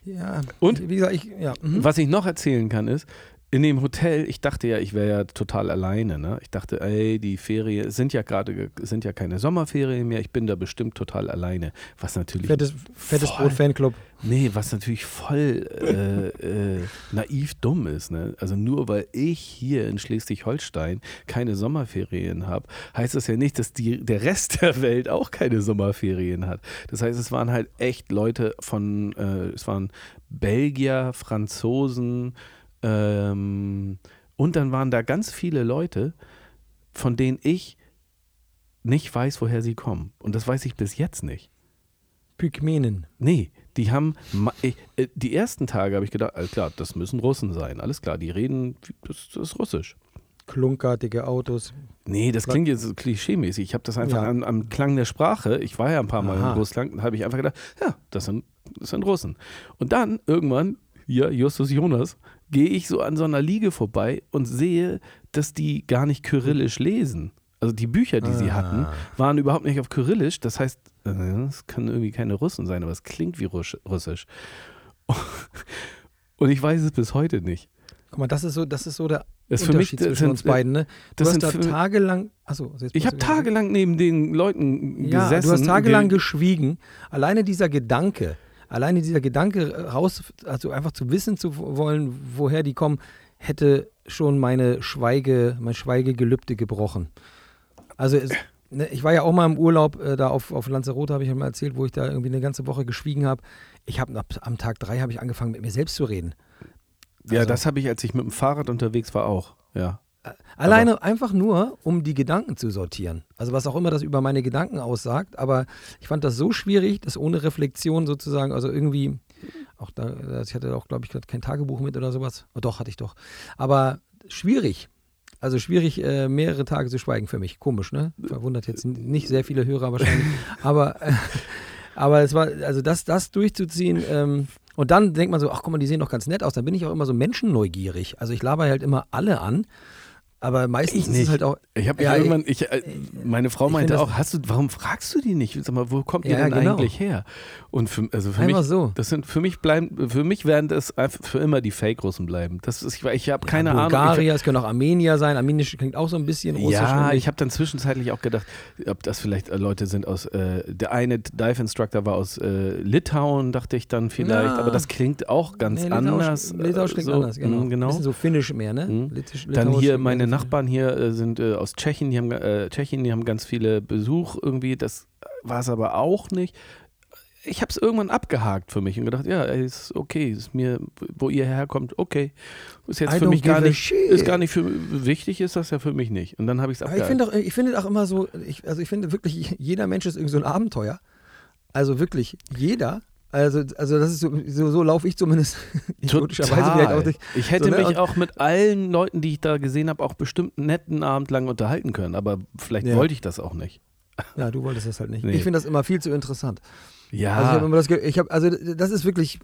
ja. Und? Wie gesagt, ich, ja. mhm. Was ich noch erzählen kann ist, in dem Hotel, ich dachte ja, ich wäre ja total alleine. Ne? Ich dachte, ey, die Ferien sind ja gerade, sind ja keine Sommerferien mehr, ich bin da bestimmt total alleine. Was natürlich, Fettes, fettes voll- Brot Fanclub. nee, was natürlich voll äh, äh, naiv dumm ist. Ne? Also nur weil ich hier in Schleswig-Holstein keine Sommerferien habe, heißt das ja nicht, dass die, der Rest der Welt auch keine Sommerferien hat. Das heißt, es waren halt echt Leute von, äh, es waren Belgier, Franzosen, ähm, und dann waren da ganz viele Leute, von denen ich nicht weiß, woher sie kommen. Und das weiß ich bis jetzt nicht. Pygmenen. Nee, die haben, ich- äh, die ersten Tage habe ich gedacht, alles klar, das müssen Russen sein, alles klar, die reden, das, das ist Russisch. Klunkartige Autos. Nee, das klingt jetzt klischeemäßig. Ich habe das einfach Ja. am, am Klang der Sprache, ich war ja ein paar Mal Aha. in Russland, habe ich einfach gedacht, ja, das sind, das sind Russen. Und dann irgendwann, hier, Justus Jonas, gehe ich so an so einer Liege vorbei und sehe, dass die gar nicht kyrillisch lesen. Also die Bücher, die sie Ah. hatten, waren überhaupt nicht auf Kyrillisch. Das heißt, äh, es können irgendwie keine Russen sein, aber es klingt wie Russisch. Und ich weiß es bis heute nicht. Guck mal, das ist so, das ist so der Das mich, Unterschied das zwischen sind, uns beiden. Ne? Du das hast da tagelang. Achso, Ich habe tagelang neben den Leuten Ja, gesessen. du hast tagelang ge- geschwiegen. Alleine dieser Gedanke, alleine dieser Gedanke raus, also einfach zu wissen zu wollen, woher die kommen, hätte schon meine Schweige, mein Schweigegelübde gebrochen. Also es, ne, ich war ja auch mal im Urlaub äh, da auf, auf Lanzarote, habe ich ja mal erzählt, wo ich da irgendwie eine ganze Woche geschwiegen habe. Ich habe am Tag drei habe ich angefangen mit mir selbst zu reden. Ja, Also- das habe ich, als ich mit dem Fahrrad unterwegs war, auch. Ja. Alleine einfach nur, um die Gedanken zu sortieren. Also was auch immer das über meine Gedanken aussagt, aber ich fand das so schwierig, das ohne Reflexion sozusagen, also irgendwie, auch da, ich hatte auch, glaube ich, kein Tagebuch mit oder sowas. Oh, doch, hatte ich doch. Aber schwierig. Also schwierig, äh, mehrere Tage zu schweigen für mich. Komisch, ne? Verwundert jetzt nicht sehr viele Hörer wahrscheinlich. aber, äh, aber es war, also das, das durchzuziehen, ähm, und dann denkt man so, ach guck mal, die sehen doch ganz nett aus. Dann bin ich auch immer so menschenneugierig. Also ich laber halt immer alle an. Aber meistens ist es halt auch. Ich habe Ja, irgendwann, ich, äh, meine Frau meinte auch, hast du, warum fragst du die nicht? Sag mal, wo kommt ihr Ja, denn genau. eigentlich her? Und für, also für Einfach mich, so. das sind für mich bleiben, für mich werden das einfach für immer die Fake-Russen bleiben. Das ist, ich, ich habe keine ja, Ahnung. Bulgarier, es können auch Armenier sein. Armenisch klingt auch so ein bisschen russisch. ja, ich habe dann zwischenzeitlich auch gedacht, ob das vielleicht äh, Leute sind aus, äh, der eine Dive Instructor war aus äh, Litauen, dachte ich dann vielleicht, Ja. aber das klingt auch ganz Nee, Litauisch- anders. Litauisch klingt so, anders, genau. mm, genau. Bisschen so finnisch mehr, ne? Mhm. Litisch- Dann Litauisch hier meine Nachbarn hier äh, sind äh, aus Tschechien, die haben äh, Tschechien, die haben ganz viele Besuch irgendwie. Das war es aber auch nicht. Ich habe es irgendwann abgehakt für mich und gedacht, ja, ist okay, ist mir, wo ihr herkommt, okay, ist jetzt I für mich gar nicht, ist gar nicht für wichtig, ist das ja für mich nicht. Und dann habe ich es Aber ich abgehakt. finde auch, ich finde auch immer so, ich, also ich finde wirklich, jeder Mensch ist irgendwie so ein Abenteuer. Also wirklich, jeder. Also, also das ist so, so, so laufe ich zumindest Total. nicht. Ich hätte so, ne, mich auch mit allen Leuten, die ich da gesehen habe, auch bestimmt einen netten Abend lang unterhalten können, aber vielleicht Ja. wollte ich das auch nicht. Ja, du wolltest das halt nicht. Nee. Ich finde das immer viel zu interessant. Ja, Also ich habe immer das, ich habe, also das ist wirklich,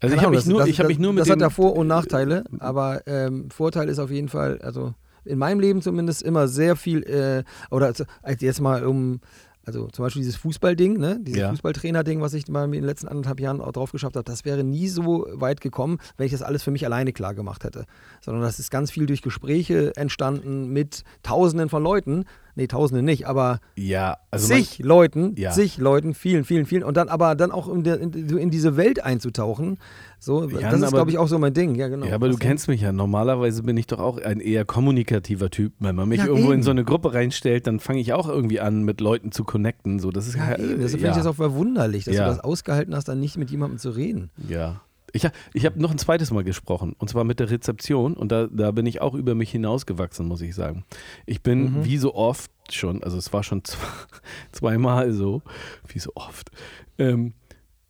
also ich habe mich nur, ich habe mich nur mit Das hat da Vor- und Nachteile, aber ähm, Vorteil ist auf jeden Fall, also in meinem Leben zumindest immer sehr viel, äh, oder also jetzt mal um, also zum Beispiel dieses Fußballding, ne? dieses Ja. Fußballtrainer-Ding, was ich mal in den letzten anderthalb Jahren auch drauf geschafft habe, das wäre nie so weit gekommen, wenn ich das alles für mich alleine klar gemacht hätte. Sondern das ist ganz viel durch Gespräche entstanden mit Tausenden von Leuten. Nee, Tausende nicht, aber ja, also man- zig Leuten, Ja. zig Leuten, vielen, vielen, vielen. Und dann aber dann auch in, in, in diese Welt einzutauchen. So, Ja, das ist, glaube ich, auch so mein Ding. Ja, genau. Ja, aber du kennst mich ja. Normalerweise bin ich doch auch ein eher kommunikativer Typ. Wenn man mich Ja, irgendwo in eben. so eine Gruppe reinstellt, dann fange ich auch irgendwie an, mit Leuten zu connecten. So, das ist Ja, ja, eben. Deshalb ja, finde ich das auch verwunderlich, dass du das ausgehalten hast, dann nicht mit jemandem zu reden. ja. Ich, ich habe noch ein zweites Mal gesprochen und zwar mit der Rezeption und da, da bin ich auch über mich hinausgewachsen, muss ich sagen. Ich bin Mhm. wie so oft schon, also es war schon zwei, zweimal so, wie so oft, ähm,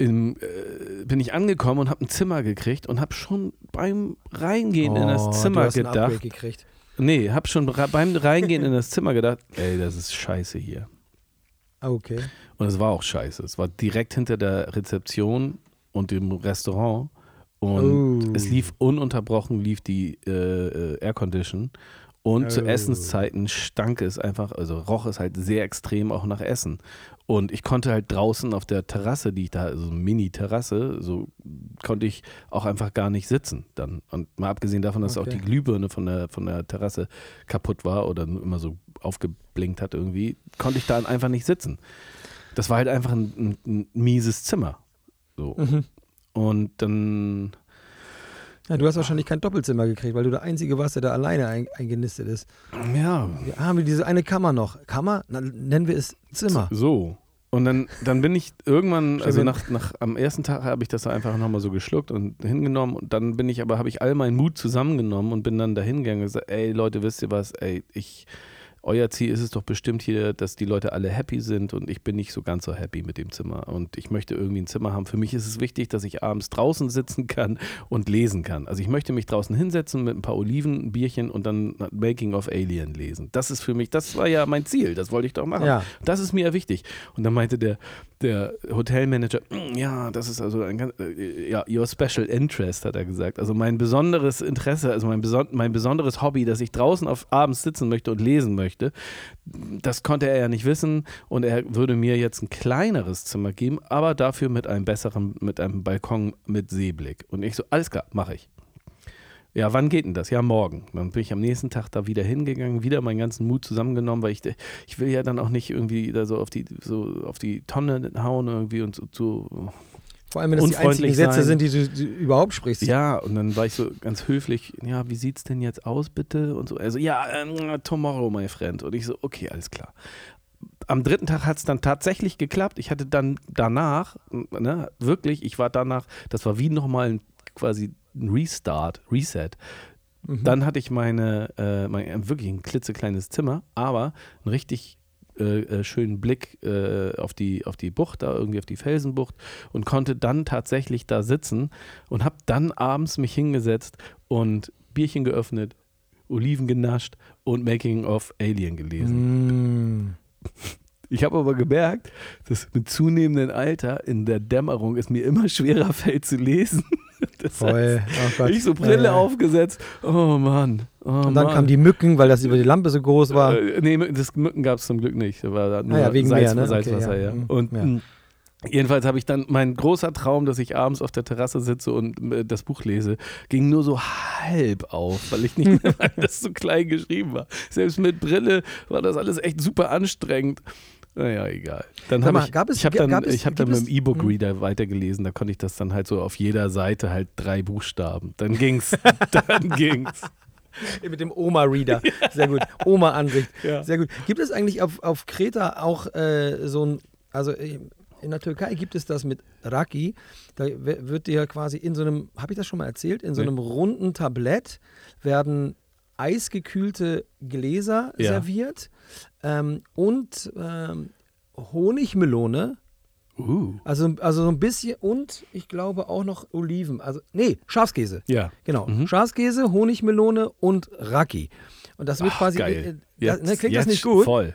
im, äh, bin ich angekommen und habe ein Zimmer gekriegt und habe schon beim Reingehen in Oh, das Zimmer du hast ein gedacht. Nee, habe schon beim Reingehen in das Zimmer gedacht, ey, das ist scheiße hier. Ah, Okay. Und es war auch scheiße. Es war direkt hinter der Rezeption und dem Restaurant. Und Oh. es lief ununterbrochen, lief die äh, äh, Aircondition. Und zu Oh. Essenszeiten stank es einfach, also roch es halt sehr extrem auch nach Essen. Und ich konnte halt draußen auf der Terrasse, die ich da, also Mini-Terrasse, so konnte ich auch einfach gar nicht sitzen dann. Und mal abgesehen davon, dass auch Okay. die Glühbirne von der, von der Terrasse kaputt war oder immer so aufgeblinkt hat irgendwie, konnte ich da einfach nicht sitzen. Das war halt einfach ein, ein, ein mieses Zimmer. So. Mhm. Und dann, Ja, du hast wahrscheinlich kein Doppelzimmer gekriegt, weil du der Einzige warst, der da alleine ein, eingenistet ist. ja, Wir haben wir diese eine Kammer noch. Kammer? Na, nennen wir es Zimmer. so. Und dann, dann bin ich irgendwann, also nach, nach am ersten Tag habe ich das einfach nochmal so geschluckt und hingenommen. Und dann bin ich aber, habe ich all meinen Mut zusammengenommen und bin dann dahin gegangen und gesagt, ey Leute, wisst ihr was, ey, ich, euer Ziel ist es doch bestimmt hier, dass die Leute alle happy sind und ich bin nicht so ganz so happy mit dem Zimmer. Und ich möchte irgendwie ein Zimmer haben. Für mich ist es wichtig, dass ich abends draußen sitzen kann und lesen kann. Also ich möchte mich draußen hinsetzen mit ein paar Oliven, ein Bierchen und dann Making of Alien lesen. Das ist für mich, das war ja mein Ziel, das wollte ich doch machen. Ja. Das ist mir ja wichtig. Und dann meinte der, der Hotelmanager, "Mm, ja, das ist also ein ganz, äh, ja, your special interest, hat er gesagt. Also mein besonderes Interesse, also mein, beson mein besonderes Hobby, dass ich draußen auf abends sitzen möchte und lesen möchte. Das konnte er ja nicht wissen und er würde mir jetzt ein kleineres Zimmer geben, aber dafür mit einem besseren, mit einem Balkon mit Seeblick. Und ich so, alles klar, mache ich. Ja, wann geht denn das? Ja, morgen. Dann bin ich am nächsten Tag da wieder hingegangen, wieder meinen ganzen Mut zusammengenommen, weil ich, ich will ja dann auch nicht irgendwie da so auf die, so auf die Tonne hauen irgendwie und so, so Vor allem, wenn das die einzigen Sätze sein. sind, die du, die überhaupt sprichst. Ja, und dann war ich so ganz höflich, ja, wie sieht's denn jetzt aus, bitte? Und so, also, ja, ähm, tomorrow, my friend. Und ich so, okay, alles klar. Am dritten Tag hat es dann tatsächlich geklappt. Ich hatte dann danach, ne, wirklich, ich war danach, das war wie nochmal ein, quasi ein Restart, Reset. Mhm. Dann hatte ich meine, äh, mein, wirklich ein klitzekleines Zimmer, aber einen richtig äh, äh, schönen Blick äh, auf, die, auf die Bucht, da irgendwie auf die Felsenbucht und konnte dann tatsächlich da sitzen und habe dann abends mich hingesetzt und Bierchen geöffnet, Oliven genascht und Making of Alien gelesen. Mm. Ich habe aber gemerkt, dass mit zunehmendem Alter in der Dämmerung es mir immer schwerer fällt zu lesen. Das Voll. Oh ich so Brille Ja, ja. aufgesetzt. Oh Mann. Oh Und dann Mann. kamen die Mücken, weil das über die Lampe so groß war. Äh, nee, das Mücken gab es zum Glück nicht. War da nur Ah ja, wegen Salz, Meer, ne? Salzwasser, Okay, ja. Mhm. Und Ja. mh, jedenfalls habe ich dann mein großer Traum, dass ich abends auf der Terrasse sitze und äh, das Buch lese, ging nur so halb auf, weil ich nicht mehr, weil das so klein geschrieben war. Selbst mit Brille war das alles echt super anstrengend. Naja, egal. Dann habe ich, gab es- ich habe dann, gab es- ich hab dann mit dem E-Book-Reader weitergelesen. Da konnte ich das dann halt so auf jeder Seite halt drei Buchstaben. Dann ging's. dann ging's. Mit dem Oma-Reader. Sehr gut. Oma-Ansicht. Ja. Sehr gut. Gibt es eigentlich auf, auf Kreta auch äh, so ein, also äh, in der Türkei gibt es das mit Raki. Da wird dir quasi in so einem, habe ich das schon mal erzählt, in so Nee. einem runden Tablett werden eisgekühlte Gläser Ja. serviert ähm, und ähm, Honigmelone. Uh. Also, also so ein bisschen und ich glaube auch noch Oliven. Also, nee, Schafskäse. Ja. Genau. Mhm. Schafskäse, Honigmelone und Raki. Und das wird Ach, quasi. geil. Äh, äh, ne, klingt das jetzt nicht gut? Voll.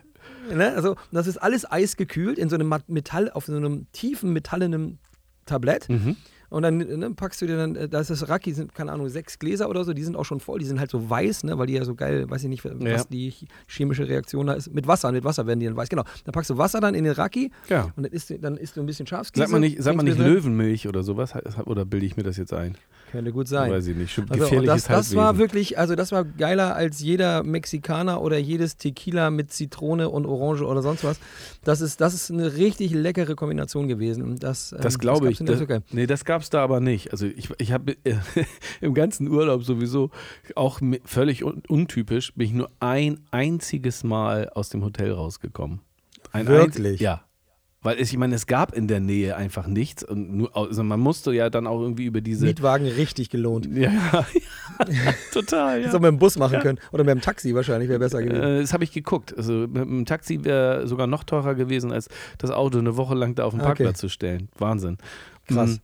Ne? Also, das ist alles eisgekühlt in so einem Metall, auf so einem tiefen metallenen Tablett. Mhm. Und dann ne, packst du dir dann, äh, da ist das Raki, sind, keine Ahnung, sechs Gläser oder so, die sind auch schon voll, die sind halt so weiß, ne, weil die ja so geil, weiß ich nicht, was Ja. die ch- chemische Reaktion da ist. Mit Wasser, mit Wasser werden die dann weiß. Genau. Dann packst du Wasser dann in den Raki Ja. und dann isst, du- dann isst du ein bisschen Schafskäse. Sagt man nicht, sagt man nicht Löwenmilch oder sowas? Oder bilde ich mir das jetzt ein? Könnte gut sein. Weiß ich nicht. Schon Also, gefährliches das, das war wirklich, also das war geiler als jeder Mexikaner oder jedes Tequila mit Zitrone und Orange oder sonst was. Das ist, das ist eine richtig leckere Kombination gewesen. Und Das, ähm, Das glaube ich. Das, nee, das gab es da aber nicht. Also ich, ich habe äh, im ganzen Urlaub sowieso auch völlig un untypisch, bin ich nur ein einziges Mal aus dem Hotel rausgekommen. Ein Wirklich? Ja. Weil es, ich meine, es gab in der Nähe einfach nichts. Und nur, also man musste ja dann auch irgendwie über diese. Mietwagen richtig gelohnt. ja, ja, total. Ja. auch mit dem Bus machen können. Oder mit dem Taxi wahrscheinlich, wäre besser gewesen. Äh, das habe ich geguckt. Also mit dem Taxi wäre sogar noch teurer gewesen, als das Auto eine Woche lang da auf dem Okay. Parkplatz zu stellen. Wahnsinn. Krass. Mhm.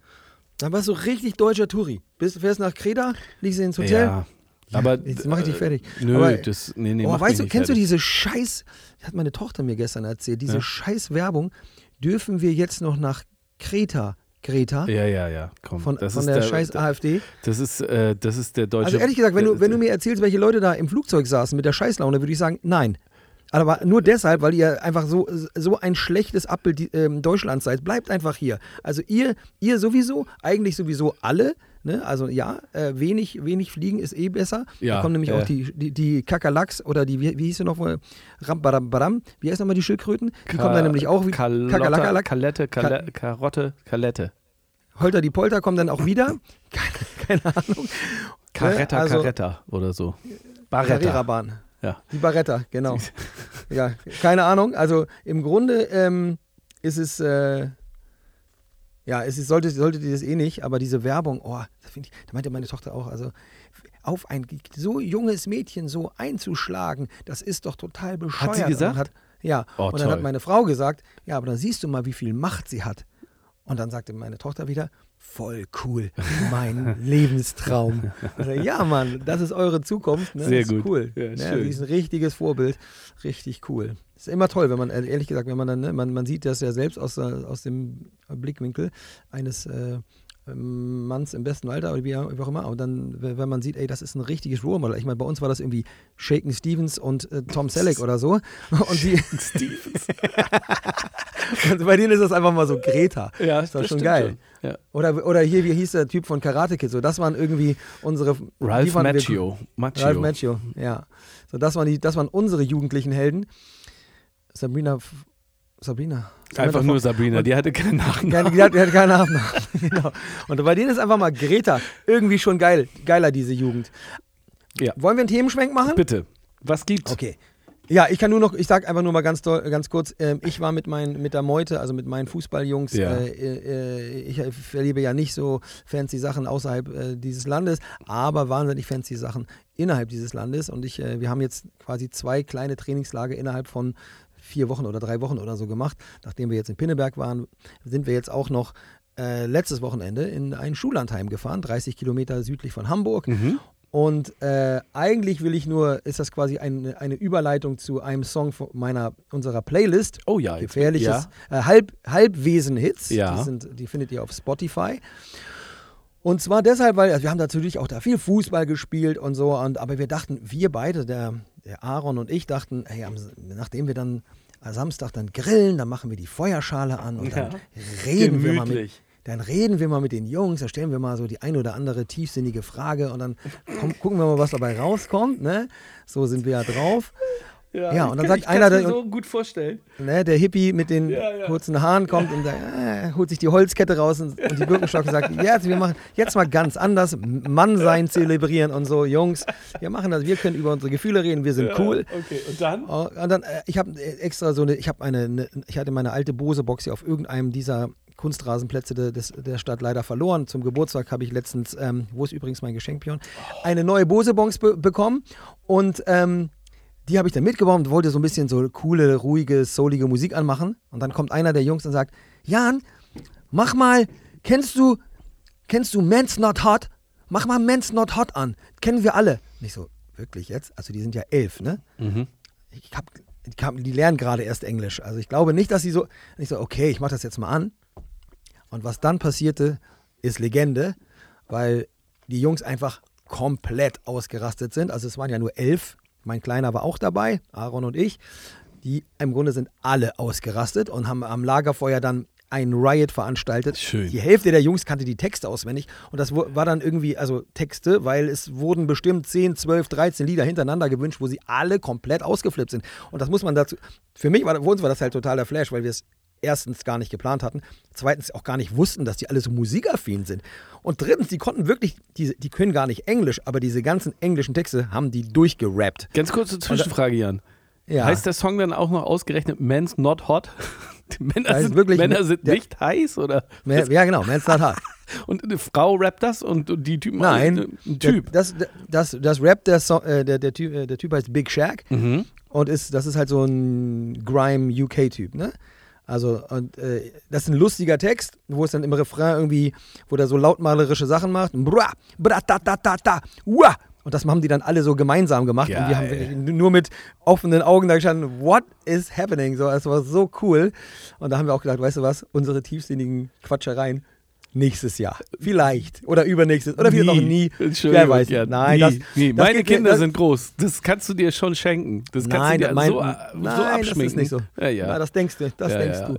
Dann warst du richtig deutscher Touri. Bist, fährst nach Kreta, liegst ins Hotel. Ja. Aber Jetzt mach ich dich äh, fertig. Nö, Aber- das, nee, nee, oh, weißt du, kennst du fertig. diese Scheiß, das hat meine Tochter mir gestern erzählt, diese Ja. Scheiß Werbung, dürfen wir jetzt noch nach Kreta, Greta, Ja, ja, ja, komm. von, das von ist der, scheiß AfD. Das ist, äh, das ist der deutsche. Also ehrlich gesagt, wenn du, der- wenn du mir erzählst, welche Leute da im Flugzeug saßen mit der Scheißlaune, würde ich sagen, nein. Aber nur deshalb, weil ihr einfach so, so ein schlechtes Abbild ähm, Deutschlands seid. Bleibt einfach hier. Also ihr, ihr sowieso, eigentlich sowieso alle. Ne? Also ja, äh, wenig, wenig fliegen ist eh besser. Ja, da kommen nämlich äh. auch die, die, die Kakerlaks oder die, wie, wie hieß sie noch? mal? Rambaram, baram. Wie heißt nochmal die Schildkröten? Die kommen dann nämlich auch wie Kakerlakalak. Kalette, Kale, Karotte, Kalette. Holter die Polter kommen dann auch wieder. Keine, keine Ahnung. Caretta, also- Caretta oder so. Barretta. Ja. Die Barretta, genau. ja, keine Ahnung. Also im Grunde ähm, ist es, äh, ja, es ist, sollte, sollte die das eh nicht, aber diese Werbung, oh, finde ich, da meinte meine Tochter auch, also auf ein so junges Mädchen so einzuschlagen, das ist doch total bescheuert. sie Und gesagt? Hat, ja, Oh, und dann hat toll. meine Frau gesagt, ja, aber dann siehst du mal, wie viel Macht sie hat. Und dann sagte meine Tochter wieder, voll cool, mein Lebenstraum. Also, ja, Mann, das ist eure Zukunft. Ne? Sehr das ist gut. cool. Ja, ne? Sie ist ein richtiges Vorbild. Richtig cool. Ist immer toll, wenn man, äh, ehrlich gesagt, wenn man dann, ne, man, man sieht das ja selbst aus, der- aus dem Blickwinkel eines äh, Manns im besten Alter oder wie, auch immer. Und dann, wenn man sieht, ey, das ist ein richtiges Role Model. Ich meine, bei uns war das irgendwie Shaken Stevens und äh, Tom Selleck oder so. Und sie, Stevens. und bei denen ist das einfach mal so Greta. Ja, das schon stimmt geil. schon. Ja. Oder, oder hier, wie hieß der Typ von Karate Kid? So, das waren irgendwie unsere. die Ralph Macchio. Macchio. Ralph Macchio, ja. So, das waren, die, das waren unsere jugendlichen Helden. Sabrina. Sabrina. Einfach nur Sabrina, die hatte keinen Nachnamen. Die, hat, die hat keinen Namen. genau. Und bei denen ist einfach mal Greta irgendwie schon geil. Geiler, diese Jugend. Ja. Wollen wir einen Themenschwenk machen? Bitte, was gibt's? Okay. Ja, ich kann nur noch, ich sag einfach nur mal ganz, doll, ganz kurz, ähm, ich war mit, mein, mit der Meute, also mit meinen Fußballjungs, Ja. äh, äh, ich erlebe ja nicht so fancy Sachen außerhalb äh, dieses Landes, aber wahnsinnig fancy Sachen innerhalb dieses Landes und ich, äh, wir haben jetzt quasi zwei kleine Trainingslager innerhalb von vier Wochen oder drei Wochen oder so gemacht. Nachdem wir jetzt in Pinneberg waren, sind wir jetzt auch noch äh, letztes Wochenende in ein Schullandheim gefahren, 30 Kilometer südlich von Hamburg. Mhm. Und äh, eigentlich will ich nur, ist das quasi eine, eine Überleitung zu einem Song von meiner, unserer Playlist. Oh ja, Gefährliches äh, Halb, Halbwesen-Hits. Ja. Die, sind, die findet ihr auf Spotify. Und zwar deshalb, weil also wir haben natürlich auch da viel Fußball gespielt und so, und, aber wir dachten, wir beide, der, der Aaron und ich, dachten, hey, am, nachdem wir dann am Samstag dann grillen, dann machen wir die Feuerschale an und dann Ja. reden wir mal mit, Gemütlich. dann reden wir mal mit den Jungs, dann stellen wir mal so die ein oder andere tiefsinnige Frage und dann komm, gucken wir mal, was dabei rauskommt. Ne? So sind wir ja drauf. Ja, und dann sagt einer, der- so gut vorstellen. Ne? Der Hippie mit den Ja, ja. kurzen Haaren kommt und sagt, äh, holt sich die Holzkette raus und, und die Birkenstock und sagt, jetzt, wir machen jetzt mal ganz anders, Mannsein zelebrieren und so. Jungs, wir machen das, wir können über unsere Gefühle reden, wir sind cool. Okay, und dann? Oh, Und dann, äh, ich habe extra so eine, ich habe eine, eine, ich hatte meine alte Bose-Box hier auf irgendeinem dieser Kunstrasenplätze de, des, der Stadt leider verloren. Zum Geburtstag habe ich letztens, ähm, wo ist übrigens mein Geschenk, Björn, eine neue Bose-Box be bekommen und ähm, die habe ich dann mitgebracht und wollte so ein bisschen so coole, ruhige, soulige Musik anmachen. Und dann kommt einer der Jungs und sagt, Jan, mach mal, kennst du, kennst du Men's Not Hot? Mach mal Men's Not Hot an. Kennen wir alle. Nicht so, wirklich jetzt? Also die sind ja elf, ne? Mhm. ich hab, die, kam- die lernen gerade erst Englisch. Also ich glaube nicht, dass sie so, ich so, okay, ich mache das jetzt mal an. Und was dann passierte, ist Legende, weil die Jungs einfach komplett ausgerastet sind. Also es waren ja nur elf. Mein Kleiner war auch dabei, Aaron und ich. Die im Grunde sind alle ausgerastet und haben am Lagerfeuer dann einen Riot veranstaltet. Schön. Die Hälfte der Jungs kannte die Texte auswendig und das war dann irgendwie, also Texte, weil es wurden bestimmt 10, 12, 13 Lieder hintereinander gewünscht, wo sie alle komplett ausgeflippt sind. Und das muss man dazu, für mich war, für uns war das halt totaler Flash, weil wir es erstens gar nicht geplant hatten, zweitens auch gar nicht wussten, dass die alle so musikaffin sind. Und drittens, die konnten wirklich, die, die können gar nicht Englisch, aber diese ganzen englischen Texte haben die durchgerappt. Ganz kurze Zwischenfrage, Jan. Ja. Heißt der Song dann auch noch ausgerechnet Men's Not Hot? Die Männer, Da ist sind, wirklich- Männer sind der- nicht heiß oder? Ja, genau, Man's Not Hard. Und eine Frau rappt das und, und die Typen Nein, ein Typ. Der, das, das, das Rap, der, Song, äh, der, der, typ, äh, der Typ heißt Big Shaq Mhm. und ist, das ist halt so ein Grime-UK-Typ, ne? Also, und, äh, das ist ein lustiger Text, wo es dann im Refrain irgendwie, wo der so lautmalerische Sachen macht. Bra, bra, ta, ta, ta, ta, uah. Und das haben die dann alle so gemeinsam gemacht. Und wir Geil. haben nur mit offenen Augen da gestanden, what is happening? So, es war so cool. Und da haben wir auch gedacht, weißt du was, unsere tiefsinnigen Quatschereien nächstes Jahr. Vielleicht. Oder übernächstes. Oder vielleicht noch nie. Wer weiß. ja, Nein, nie, das, nie. das Meine geht- Kinder das- sind groß. Das kannst du dir schon schenken. Das kannst Nein, du dir mein, so, nein, so das abschminken. ist nicht so. Ja, ja. Na, das denkst du, das ja, denkst ja. du.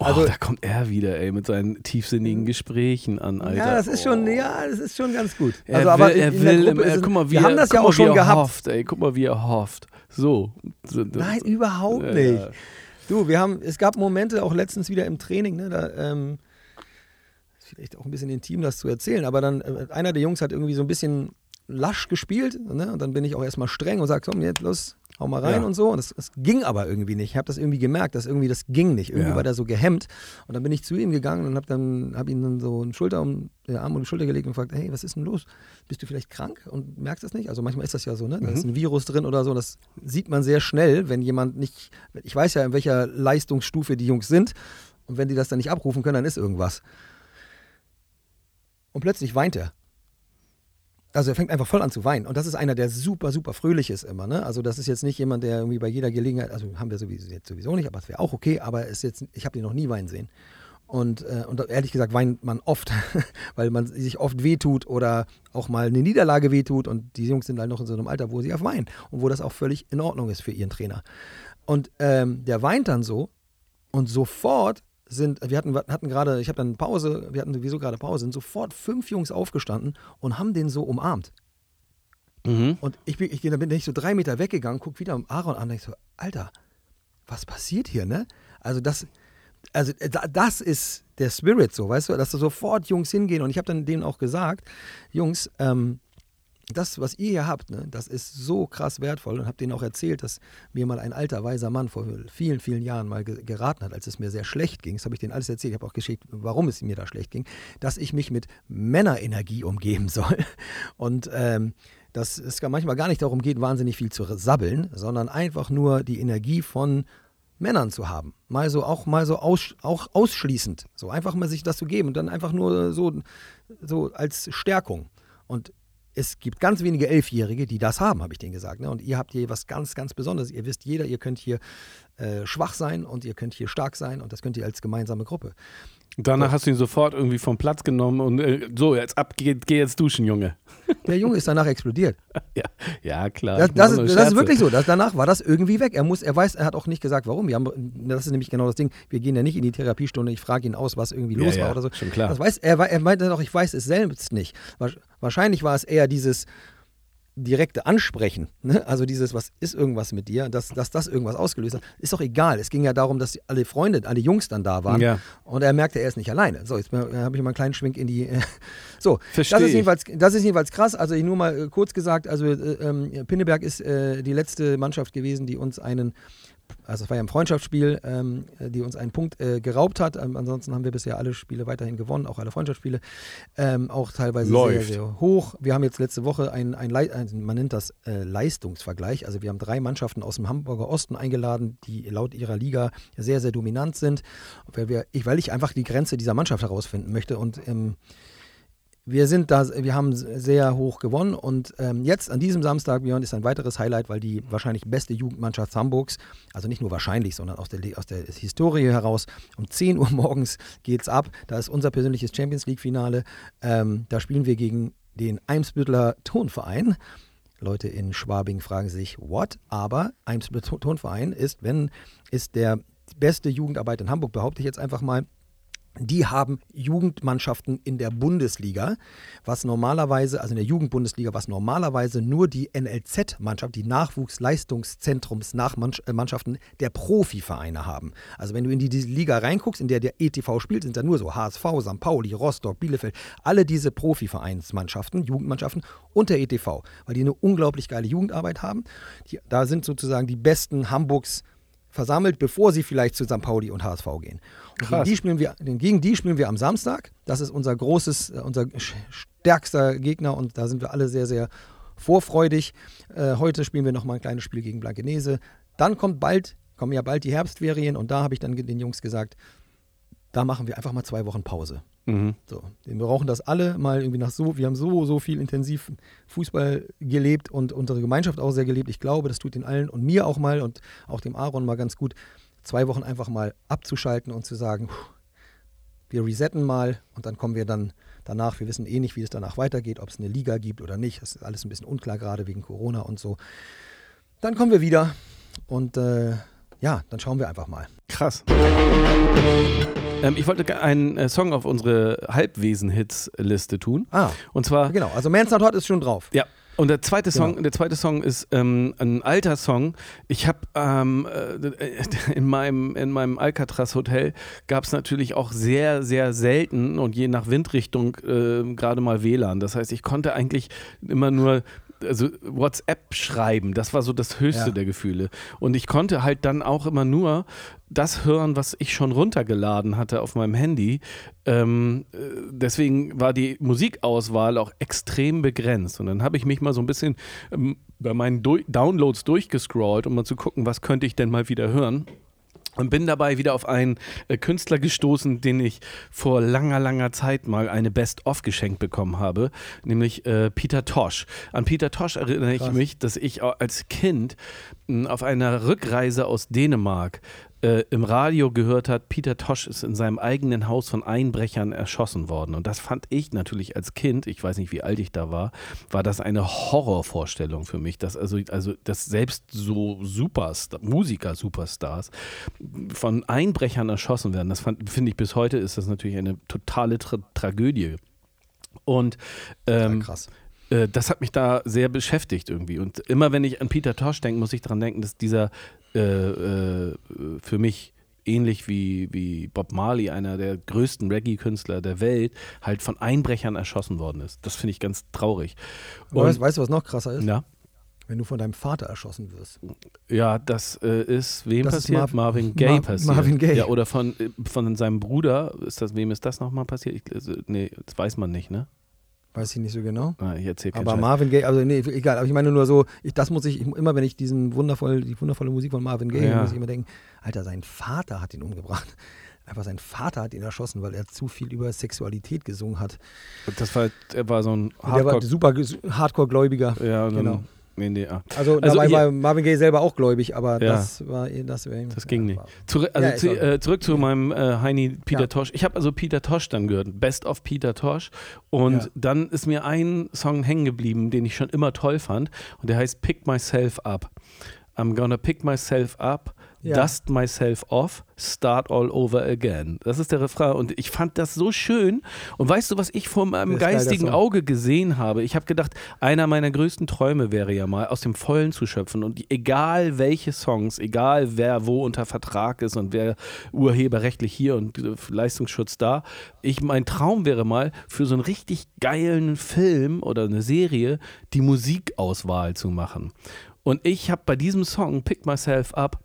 Oh, Also- da kommt er wieder, ey, mit seinen tiefsinnigen Gesprächen an, Alter. Ja, das ist schon, Oh. ja, das ist schon ganz gut. Also, will, aber er will, ist es- guck mal, wir haben das ja mal, auch schon gehabt. hofft, ey, guck mal, wie er hofft. So. das- Nein, überhaupt nicht. Du, wir haben, es gab Momente, auch letztens wieder im Training, ne, da, ähm, vielleicht auch ein bisschen intim, das zu erzählen, aber dann, äh, einer der Jungs hat irgendwie so ein bisschen lasch gespielt, ne, und dann bin ich auch erstmal streng und sag, komm, jetzt los, hau mal rein Ja. und so, und es es ging aber irgendwie nicht. Ich habe das irgendwie gemerkt, dass irgendwie das ging nicht. Irgendwie Ja. war der so gehemmt. Und dann bin ich zu ihm gegangen und habe dann, hab ihn dann so einen Schulter um, den Arm um die Schulter gelegt und gefragt, hey, was ist denn los? Bist du vielleicht krank und merkst das nicht? Also manchmal ist das ja so, ne? Da ist Mhm. ein Virus drin oder so. Das sieht man sehr schnell, wenn jemand nicht, ich weiß ja, in welcher Leistungsstufe die Jungs sind. Und wenn die das dann nicht abrufen können, dann ist irgendwas. Und plötzlich weint er. Also er fängt einfach voll an zu weinen. Und das ist einer, der super, super fröhlich ist immer. Ne? Also das ist jetzt nicht jemand, der irgendwie bei jeder Gelegenheit, also haben wir sowieso, jetzt sowieso nicht, aber es wäre auch okay, aber ist jetzt, ich habe den noch nie weinen sehen. Und, äh, und ehrlich gesagt weint man oft, weil man sich oft wehtut oder auch mal eine Niederlage wehtut. Und die Jungs sind halt noch in so einem Alter, wo sie auf weinen und wo das auch völlig in Ordnung ist für ihren Trainer. Und ähm, der weint dann so und sofort sind, wir hatten, hatten gerade, ich habe dann Pause, wir hatten sowieso gerade Pause, sind sofort fünf Jungs aufgestanden und haben den so umarmt. Mhm. Und ich bin, ich, bin ich so drei Meter weggegangen, guck wieder Aaron an und denk so, Alter, was passiert hier, ne? Also das, also äh, da- das ist der Spirit so, weißt du, dass da sofort Jungs hingehen und ich habe dann denen auch gesagt, Jungs, ähm, das, was ihr hier habt, ne, das ist so krass wertvoll und habe denen auch erzählt, dass mir mal ein alter, weiser Mann vor vielen, vielen Jahren mal ge geraten hat, als es mir sehr schlecht ging. Das habe ich denen alles erzählt. Ich habe auch geschickt, warum es mir da schlecht ging, dass ich mich mit Männerenergie umgeben soll. Und ähm, dass es manchmal gar nicht darum geht, wahnsinnig viel zu sabbeln, sondern einfach nur die Energie von Männern zu haben. Mal so auch mal so aus, auch ausschließend. So einfach mal sich das zu geben und dann einfach nur so, so als Stärkung. Und es gibt ganz wenige Elfjährige, die das haben, habe ich denen gesagt. Ne? Und ihr habt hier was ganz, ganz Besonderes. Ihr wisst jeder, ihr könnt hier äh, schwach sein und ihr könnt hier stark sein und das könnt ihr als gemeinsame Gruppe. Danach hast du ihn sofort irgendwie vom Platz genommen und äh, so, jetzt ab, geh, geh jetzt duschen, Junge. Der Junge ist danach explodiert. Ja, ja klar. Das, das, ist, das ist wirklich so. Das, danach war das irgendwie weg. Er muss, er weiß, er hat auch nicht gesagt, warum. Wir haben, das ist nämlich genau das Ding. Wir gehen ja nicht in die Therapiestunde. Ich frage ihn aus, was irgendwie Ja, los ja, war oder so. schon klar. Das weiß, er, er meinte doch, ich weiß es selbst nicht. Wahrscheinlich war es eher dieses direkte Ansprechen. Ne? Also dieses, was ist irgendwas mit dir, dass, dass das irgendwas ausgelöst hat. Ist doch egal. Es ging ja darum, dass alle Freunde, alle Jungs dann da waren. Ja. Und er merkte, er ist nicht alleine. So, jetzt habe ich mal einen kleinen Schwink in die. so, Versteh das ist, jedenfalls, das ist jedenfalls krass. Also, ich nur mal äh, kurz gesagt: Also, äh, ähm, Pinneberg ist äh, die letzte Mannschaft gewesen, die uns einen. Also es war ja ein Freundschaftsspiel, ähm, die uns einen Punkt äh, geraubt hat. Ähm, ansonsten haben wir bisher alle Spiele weiterhin gewonnen, auch alle Freundschaftsspiele. Ähm, auch teilweise Läuft. sehr, sehr hoch. Wir haben jetzt letzte Woche ein, ein, ein man nennt das äh, Leistungsvergleich. Also wir haben drei Mannschaften aus dem Hamburger Osten eingeladen, die laut ihrer Liga sehr, sehr dominant sind. Weil, wir, ich, weil ich einfach die Grenze dieser Mannschaft herausfinden möchte. Und ähm, wir sind da, wir haben sehr hoch gewonnen und ähm, jetzt an diesem Samstag, Björn, ist ein weiteres Highlight, weil die wahrscheinlich beste Jugendmannschaft Hamburgs, also nicht nur wahrscheinlich, sondern aus der, aus der Historie heraus, um 10 Uhr morgens geht's ab. Da ist unser persönliches Champions League-Finale. Ähm, da spielen wir gegen den Eimsbüttler Tonverein. Leute in Schwabing fragen sich, what? Aber Eimsbüttler Tonverein ist, wenn, ist der beste Jugendarbeit in Hamburg, behaupte ich jetzt einfach mal. Die haben Jugendmannschaften in der Bundesliga, was normalerweise, also in der Jugendbundesliga, was normalerweise nur die NLZ-Mannschaft, die Nachwuchsleistungszentrums-Nachmannschaften der Profivereine haben. Also wenn du in die, Liga reinguckst, in der der ETV spielt, sind da nur so HSV, St. Pauli, Rostock, Bielefeld, alle diese Profivereinsmannschaften, Jugendmannschaften und der ETV, weil die eine unglaublich geile Jugendarbeit haben. Die, da sind sozusagen die besten Hamburgs versammelt, bevor sie vielleicht zu St. Pauli und HSV gehen. Gegen die, spielen wir, gegen die spielen wir am Samstag. Das ist unser großes, äh, unser stärkster Gegner und da sind wir alle sehr, sehr vorfreudig. Äh, heute spielen wir nochmal ein kleines Spiel gegen Blankenese. Dann kommt bald kommen ja bald die Herbstferien und da habe ich dann den Jungs gesagt, da machen wir einfach mal zwei Wochen Pause. Mhm. So, wir brauchen das alle mal irgendwie nach so, wir haben so, so viel intensiv Fußball gelebt und unsere Gemeinschaft auch sehr gelebt. Ich glaube, das tut den allen und mir auch mal und auch dem Aaron mal ganz gut, zwei Wochen einfach mal abzuschalten und zu sagen, wir resetten mal und dann kommen wir dann danach, wir wissen eh nicht, wie es danach weitergeht, ob es eine Liga gibt oder nicht. Das ist alles ein bisschen unklar gerade wegen Corona und so. Dann kommen wir wieder und äh, ja, dann schauen wir einfach mal. Krass. Ähm, ich wollte einen äh, Song auf unsere Halbwesen-Hits-Liste tun. Ah, Und zwar genau. Also Man's Not Hot ist schon drauf. Ja. Und der zweite Song, Genau. der zweite Song ist ähm, ein alter Song. Ich habe ähm, äh, in meinem in meinem Alcatraz Hotel gab es natürlich auch sehr sehr selten und je nach Windrichtung äh, gerade mal WLAN. Das heißt, ich konnte eigentlich immer nur also WhatsApp schreiben, das war so das höchste Ja. der Gefühle. Und ich konnte halt dann auch immer nur das hören, was ich schon runtergeladen hatte auf meinem Handy. Ähm, äh, deswegen war die Musikauswahl auch extrem begrenzt. Und dann habe ich mich mal so ein bisschen ähm, bei meinen du Downloads durchgescrollt, um mal zu gucken, was könnte ich denn mal wieder hören. Und bin dabei wieder auf einen äh, Künstler gestoßen, den ich vor langer, langer Zeit mal eine Best-of geschenkt bekommen habe, nämlich äh, Peter Tosh. An Peter Tosh erinnere ich Krass. mich, dass ich als Kind auf einer Rückreise aus Dänemark äh, im Radio gehört hat, Peter Tosh ist in seinem eigenen Haus von Einbrechern erschossen worden. Und das fand ich natürlich als Kind, ich weiß nicht, wie alt ich da war, war das eine Horrorvorstellung für mich, dass also, also dass selbst so Superstar, Musiker-Superstars von Einbrechern erschossen werden. Das finde ich bis heute ist das natürlich eine totale Tra Tragödie. Und ähm, krass. Äh, das hat mich da sehr beschäftigt irgendwie. Und immer wenn ich an Peter Tosh denke, muss ich daran denken, dass dieser äh, äh, für mich ähnlich wie, wie Bob Marley, einer der größten Reggae-Künstler der Welt, halt von Einbrechern erschossen worden ist. Das finde ich ganz traurig. Aber weißt, weißt du, was noch krasser ist? ja, Wenn du von deinem Vater erschossen wirst. ja, das äh, ist wem Das ist passiert? Marv- Marvin Gaye Mar- passiert. Marvin Gaye. Ja, oder von, äh, von seinem Bruder. Ist das, wem ist das nochmal passiert? Ich, also, nee, das weiß man nicht, ne? Weiß ich nicht so genau. Ah, ich Aber Scheiß. Marvin Gaye, also nee, egal, aber ich meine nur so, ich, das muss ich, ich, immer wenn ich diesen wundervoll, die wundervolle Musik von Marvin Gaye, Ja. muss ich immer denken, Alter, sein Vater hat ihn umgebracht. Einfach sein Vater hat ihn erschossen, weil er zu viel über Sexualität gesungen hat. Das war, er war so ein Und der war Hardcore. super Hardcore-Gläubiger. Ja, und Genau. Nee, nee, ah. Also, Also dabei war Marvin Gaye selber auch gläubig, aber Ja. das war das wäre ihm. Das ging nicht. Zurück, also Ja, zu, äh, zurück zu meinem äh, Heini Peter Ja. Tosh. Ich habe also Peter Tosh dann gehört, Best of Peter Tosh. Und dann ist mir ein Song hängen geblieben, den ich schon immer toll fand. Und der heißt Pick Myself Up. I'm gonna pick myself up, Ja. dust myself off, start all over again. Das ist der Refrain. Und ich fand das so schön. Und weißt du, was ich vor meinem geistigen. Auge gesehen habe? Ich habe gedacht, einer meiner größten Träume wäre ja mal, aus dem Vollen zu schöpfen. Und egal welche Songs, egal wer wo unter Vertrag ist und wer urheberrechtlich hier und Leistungsschutz da, ich, mein Traum wäre mal, für so einen richtig geilen Film oder eine Serie die Musikauswahl zu machen. Und ich habe bei diesem Song Pick Myself Up,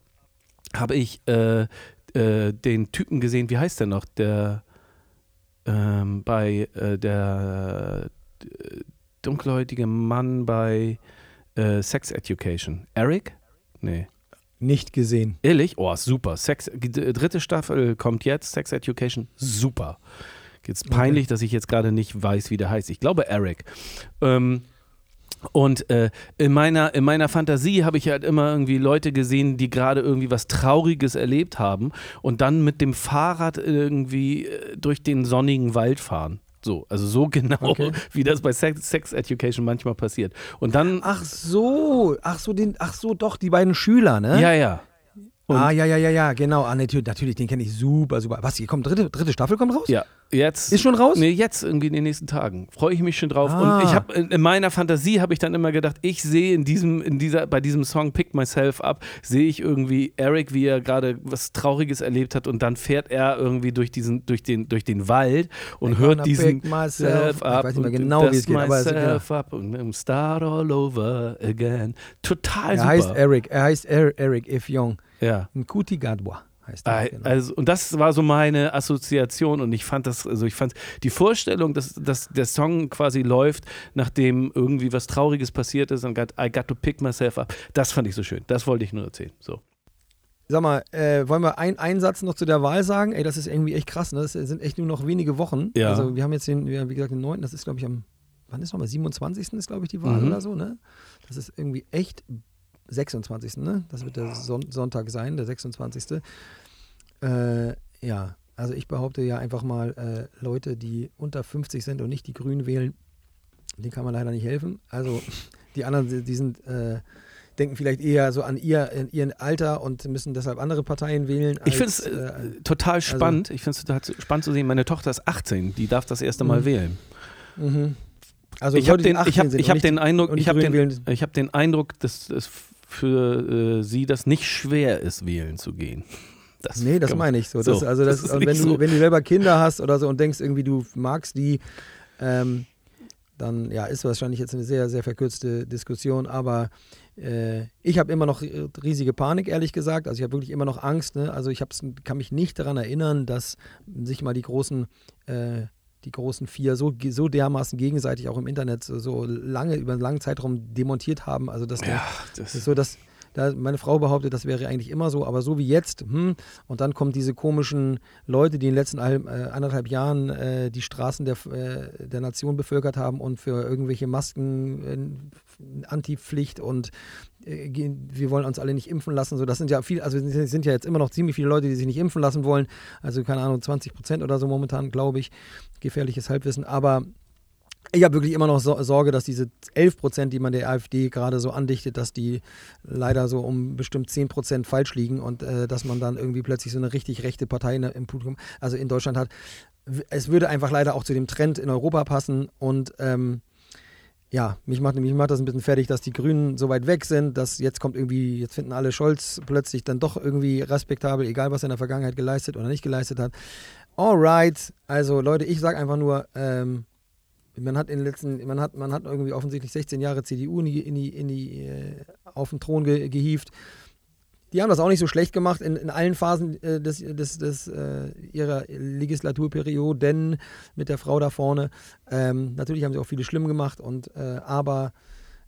habe ich äh, äh, den Typen gesehen, wie heißt der noch? Der ähm, bei äh, der äh, dunkelhäutige Mann bei äh, Sex Education. Eric? Nee. Nicht gesehen. Ehrlich? Oh, super. Sex, die dritte Staffel kommt jetzt, Sex Education, super. Jetzt peinlich, dass ich jetzt gerade nicht weiß, wie der heißt. Ich glaube Eric. Ähm, und äh, in, meiner, in meiner Fantasie habe ich halt immer irgendwie Leute gesehen, die gerade irgendwie was Trauriges erlebt haben und dann mit dem Fahrrad irgendwie äh, durch den sonnigen Wald fahren. So, also so genau, Okay. wie das bei Sex, Sex Education manchmal passiert. Und dann, Ach so, ach so, den, ach so, doch, die beiden Schüler, ne? ja, ja. Und- ah, ja, ja, ja, ja, genau. Ah, natürlich, natürlich den kenne ich super, super. Was, hier kommt dritte, dritte Staffel kommt raus? Ja, jetzt. Ist schon raus? Nee, jetzt irgendwie in den nächsten Tagen. Freue ich mich schon drauf. Ah. Und ich habe in, in meiner Fantasie habe ich dann immer gedacht, ich sehe in diesem, in dieser, bei diesem Song Pick Myself Up, sehe ich irgendwie Eric, wie er gerade was Trauriges erlebt hat und dann fährt er irgendwie durch diesen, durch den, durch den Wald und I'm hört diesen pick myself- Ich weiß nicht mehr genau, wie es geht, aber myself up und start all over again. Total Er super. heißt Eric, er heißt er Eric If Young. Ja. Nkuti Gadwa heißt. Ah, genau. Also, und das war so meine Assoziation und ich fand das, also ich fand die Vorstellung, dass, dass der Song quasi läuft, nachdem irgendwie was Trauriges passiert ist und I got to pick myself up, das fand ich so schön. Das wollte ich nur erzählen. So. Sag mal, äh, wollen wir ein- einen Satz noch zu der Wahl sagen? Ey, das ist irgendwie echt krass, ne? Das sind echt nur noch wenige Wochen. Ja. Also wir haben jetzt den, wie gesagt, den 9., das ist glaube ich am, wann ist nochmal, 27. ist glaube ich die Wahl Mhm. oder so, ne? Das ist irgendwie echt 26. ne? Das wird der Son Sonntag sein, der 26. Äh, ja, also ich behaupte ja einfach mal, äh, Leute, die unter 50 sind und nicht die Grünen wählen, denen kann man leider nicht helfen. Also die anderen, die- sind, äh, denken vielleicht eher so an ihr, ihren Alter und müssen deshalb andere Parteien wählen. Ich finde als, es äh, äh, total spannend. ich finde es total spannend zu sehen. Meine Tochter ist 18, die darf das erste Mal Mhm. wählen. mhm. Also ich habe den, ich 18 hab, ich hab den Eindruck, ich habe den, ich hab den Eindruck, dass es für äh, sie das nicht schwer ist, wählen zu gehen. Das Nee, das meine ich so. So, Das, also das, das wenn, du, so. wenn du selber Kinder hast oder so und denkst irgendwie, du magst die, ähm, dann ja, ist wahrscheinlich jetzt eine sehr, sehr verkürzte Diskussion, aber äh, ich habe immer noch riesige Panik, ehrlich gesagt. Also ich habe wirklich immer noch Angst. Ne? Also ich kann mich nicht daran erinnern, dass sich mal die großen, äh, die großen vier so, so dermaßen gegenseitig auch im Internet so, lange, über einen langen Zeitraum demontiert haben. Also der, Ja, das ist das, so, dass da meine Frau behauptet, das wäre eigentlich immer so, aber so wie jetzt, hm, und dann kommen diese komischen Leute, die in den letzten ein, äh, anderthalb Jahren äh, die Straßen der, äh, der Nation bevölkert haben und für irgendwelche Masken äh, Antipflicht und wir wollen uns alle nicht impfen lassen. So, das sind ja viel, also sind ja jetzt immer noch ziemlich viele Leute, die sich nicht impfen lassen wollen. Also keine Ahnung, 20 Prozent oder so momentan, glaube ich. Gefährliches Halbwissen. Aber ich habe wirklich immer noch so Sorge, dass diese 11 Prozent, die man der AfD gerade so andichtet, dass die leider so um bestimmt 10 Prozent falsch liegen und äh, dass man dann irgendwie plötzlich so eine richtig rechte Partei in- im Publikum, also in Deutschland hat. Es würde einfach leider auch zu dem Trend in Europa passen und ähm, ja, mich macht, mich macht das ein bisschen fertig, dass die Grünen so weit weg sind, dass jetzt kommt irgendwie, jetzt finden alle Scholz plötzlich dann doch irgendwie respektabel, egal was er in der Vergangenheit geleistet oder nicht geleistet hat. Alright, also Leute, ich sage einfach nur, ähm, man hat in den letzten, man hat, man hat irgendwie offensichtlich 16 Jahre CDU in die, in die, in die äh, auf den Thron ge, gehievt. Die haben das auch nicht so schlecht gemacht in, in allen Phasen äh, des, des, des, äh, ihrer Legislaturperioden mit der Frau da vorne. Ähm, natürlich haben sie auch viele schlimm gemacht, und, äh, aber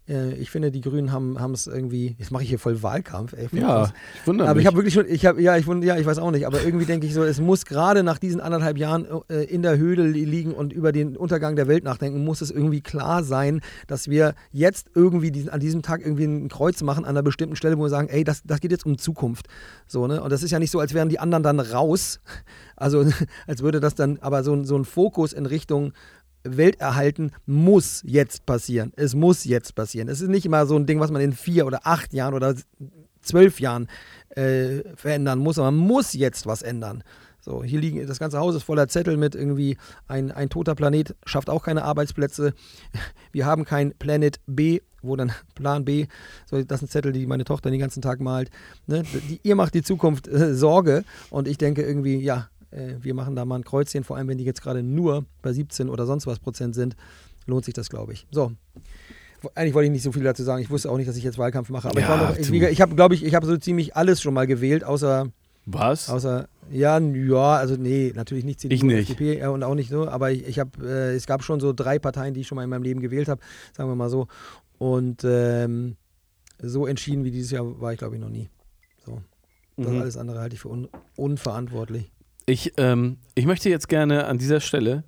äh, ich finde, die Grünen haben es irgendwie, jetzt mache ich hier voll Wahlkampf, ey. ja, ich wundere Aber mich. ich habe wirklich schon, ich habe, ja, ich wund- ja, ich weiß auch nicht, aber irgendwie denke ich so, es muss gerade nach diesen anderthalb Jahren äh, in der Höhle li- liegen und über den Untergang der Welt nachdenken, muss es irgendwie klar sein, dass wir jetzt irgendwie diesen, an diesem Tag irgendwie ein Kreuz machen an einer bestimmten Stelle, wo wir sagen, ey, das, das geht jetzt um Zukunft. So, ne? Und das ist ja nicht so, als wären die anderen dann raus. Also, als würde das dann, aber so, so ein Fokus in Richtung Welterhalten muss jetzt passieren. Es muss jetzt passieren. Es ist nicht immer so ein Ding, was man in vier oder acht Jahren oder zwölf Jahren äh, verändern muss, aber man muss jetzt was ändern. So, hier liegen, das ganze Haus ist voller Zettel mit irgendwie ein, ein toter Planet schafft auch keine Arbeitsplätze. Wir haben kein Planet B, wo dann Plan B, so, das sind Zettel, die meine Tochter den ganzen Tag malt. Ne? Die, ihr macht die Zukunft äh, Sorge und ich denke irgendwie, ja, äh, wir machen da mal ein Kreuzchen, vor allem wenn die jetzt gerade nur bei 17 oder sonst was Prozent sind, lohnt sich das, glaube ich. So. Eigentlich wollte ich nicht so viel dazu sagen. Ich wusste auch nicht, dass ich jetzt Wahlkampf mache. Aber ich, Ja, ich, gesagt, ich habe, glaube ich, ich habe so ziemlich alles schon mal gewählt, außer, Was? außer ja, ja, also nee, natürlich nicht CDU Ich und nicht. FDP äh, und auch nicht so, aber ich, ich habe, äh, es gab schon so drei Parteien, die ich schon mal in meinem Leben gewählt habe, sagen wir mal so. Und ähm, so entschieden wie dieses Jahr war ich, glaube ich, noch nie. So. Das Mhm. alles andere halte ich für un unverantwortlich. Ich, ähm, ich möchte jetzt gerne an dieser Stelle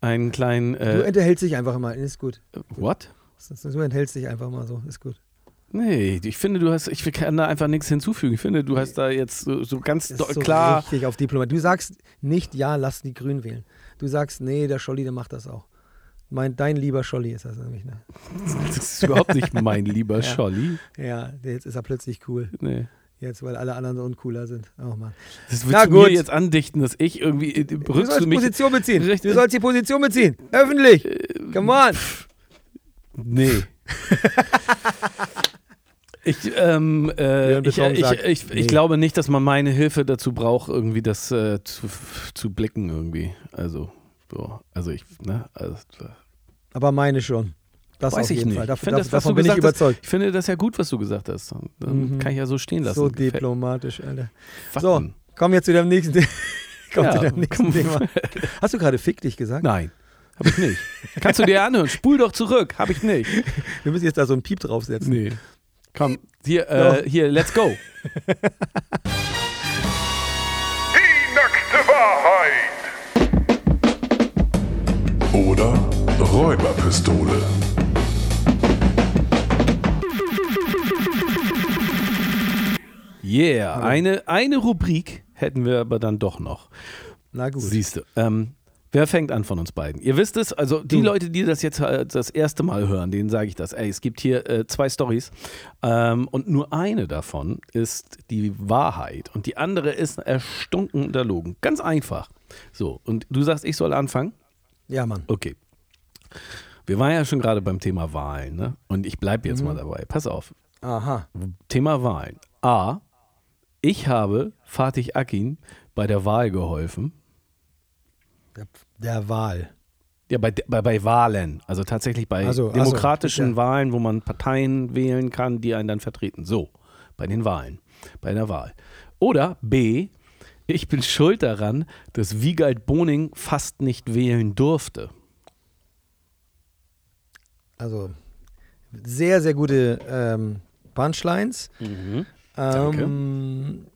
einen kleinen. Du Äh, enthältst dich einfach mal, ist gut. what? Du enthältst dich einfach mal so, ist gut. Nee, ich finde, du hast, ich kann da einfach nichts hinzufügen. Ich finde, du hast da jetzt so, so ganz Ist so klar. richtig auf Diplomat. Du sagst nicht, ja, lass die Grünen wählen. Du sagst, nee, der Scholli, der macht das auch. Mein, dein lieber Scholli ist das nämlich, ne? Das ist überhaupt nicht mein lieber Ja. Scholli. Ja, jetzt ist er plötzlich cool. Nee. Jetzt, weil alle anderen so uncooler sind. Oh Mann. Das Na willst du gut. mir jetzt andichten, dass ich irgendwie. äh, Du sollst du mich? Position beziehen. Richtig. Du sollst die Position beziehen. Öffentlich. Come on. Nee. Ich, ähm, äh, ich, ich, ich, ich nee. glaube nicht, dass man meine Hilfe dazu braucht, irgendwie das äh, zu, zu blicken irgendwie. Also, so. Also ich, ne? Also, Aber meine schon. Das Weiß auf ich jeden nicht. Fall. Ich Davon, finde das, davon bin ich hast, überzeugt. ich finde das ja gut, was du gesagt hast. Dann Mhm. kann ich ja so stehen lassen. So Gefällt- diplomatisch, Alter. Fakten. So, kommen wir zu dem nächsten, kommen Ja, zu dem nächsten komm. Thema. Hast du gerade fick dich gesagt? Nein, habe ich nicht. Kannst du dir anhören? Spul doch zurück. Habe ich nicht. Wir müssen jetzt da so einen Piep draufsetzen. Nee. Komm, hier, äh, hier, let's go. Wahrheit. Oder Räuberpistole. Yeah, eine, eine Rubrik hätten wir aber dann doch noch. Na gut. Siehst du. Ähm, wer fängt an von uns beiden? Ihr wisst es, also die Leute, die das jetzt äh, das erste Mal hören, denen sage ich das. Ey, es gibt hier äh, zwei Stories ähm, und nur eine davon ist die Wahrheit und die andere ist erstunken und erlogen. Ganz einfach. So, und du sagst, ich soll anfangen? Ja, Mann. Okay. Wir waren ja schon gerade beim Thema Wahlen, ne? Und ich bleibe jetzt mal dabei. Pass auf. Aha. Thema Wahlen. A. Ich habe Fatih Akin bei der Wahl geholfen. Der, der Wahl. Ja, bei, bei, bei Wahlen. Also tatsächlich bei Also, ach so, demokratischen ja. Wahlen, wo man Parteien wählen kann, die einen dann vertreten. So, bei den Wahlen. Bei der Wahl. Oder B. Ich bin schuld daran, dass Wiegald Boning fast nicht wählen durfte. Also sehr, sehr gute ähm, Punchlines. Danke. Ähm,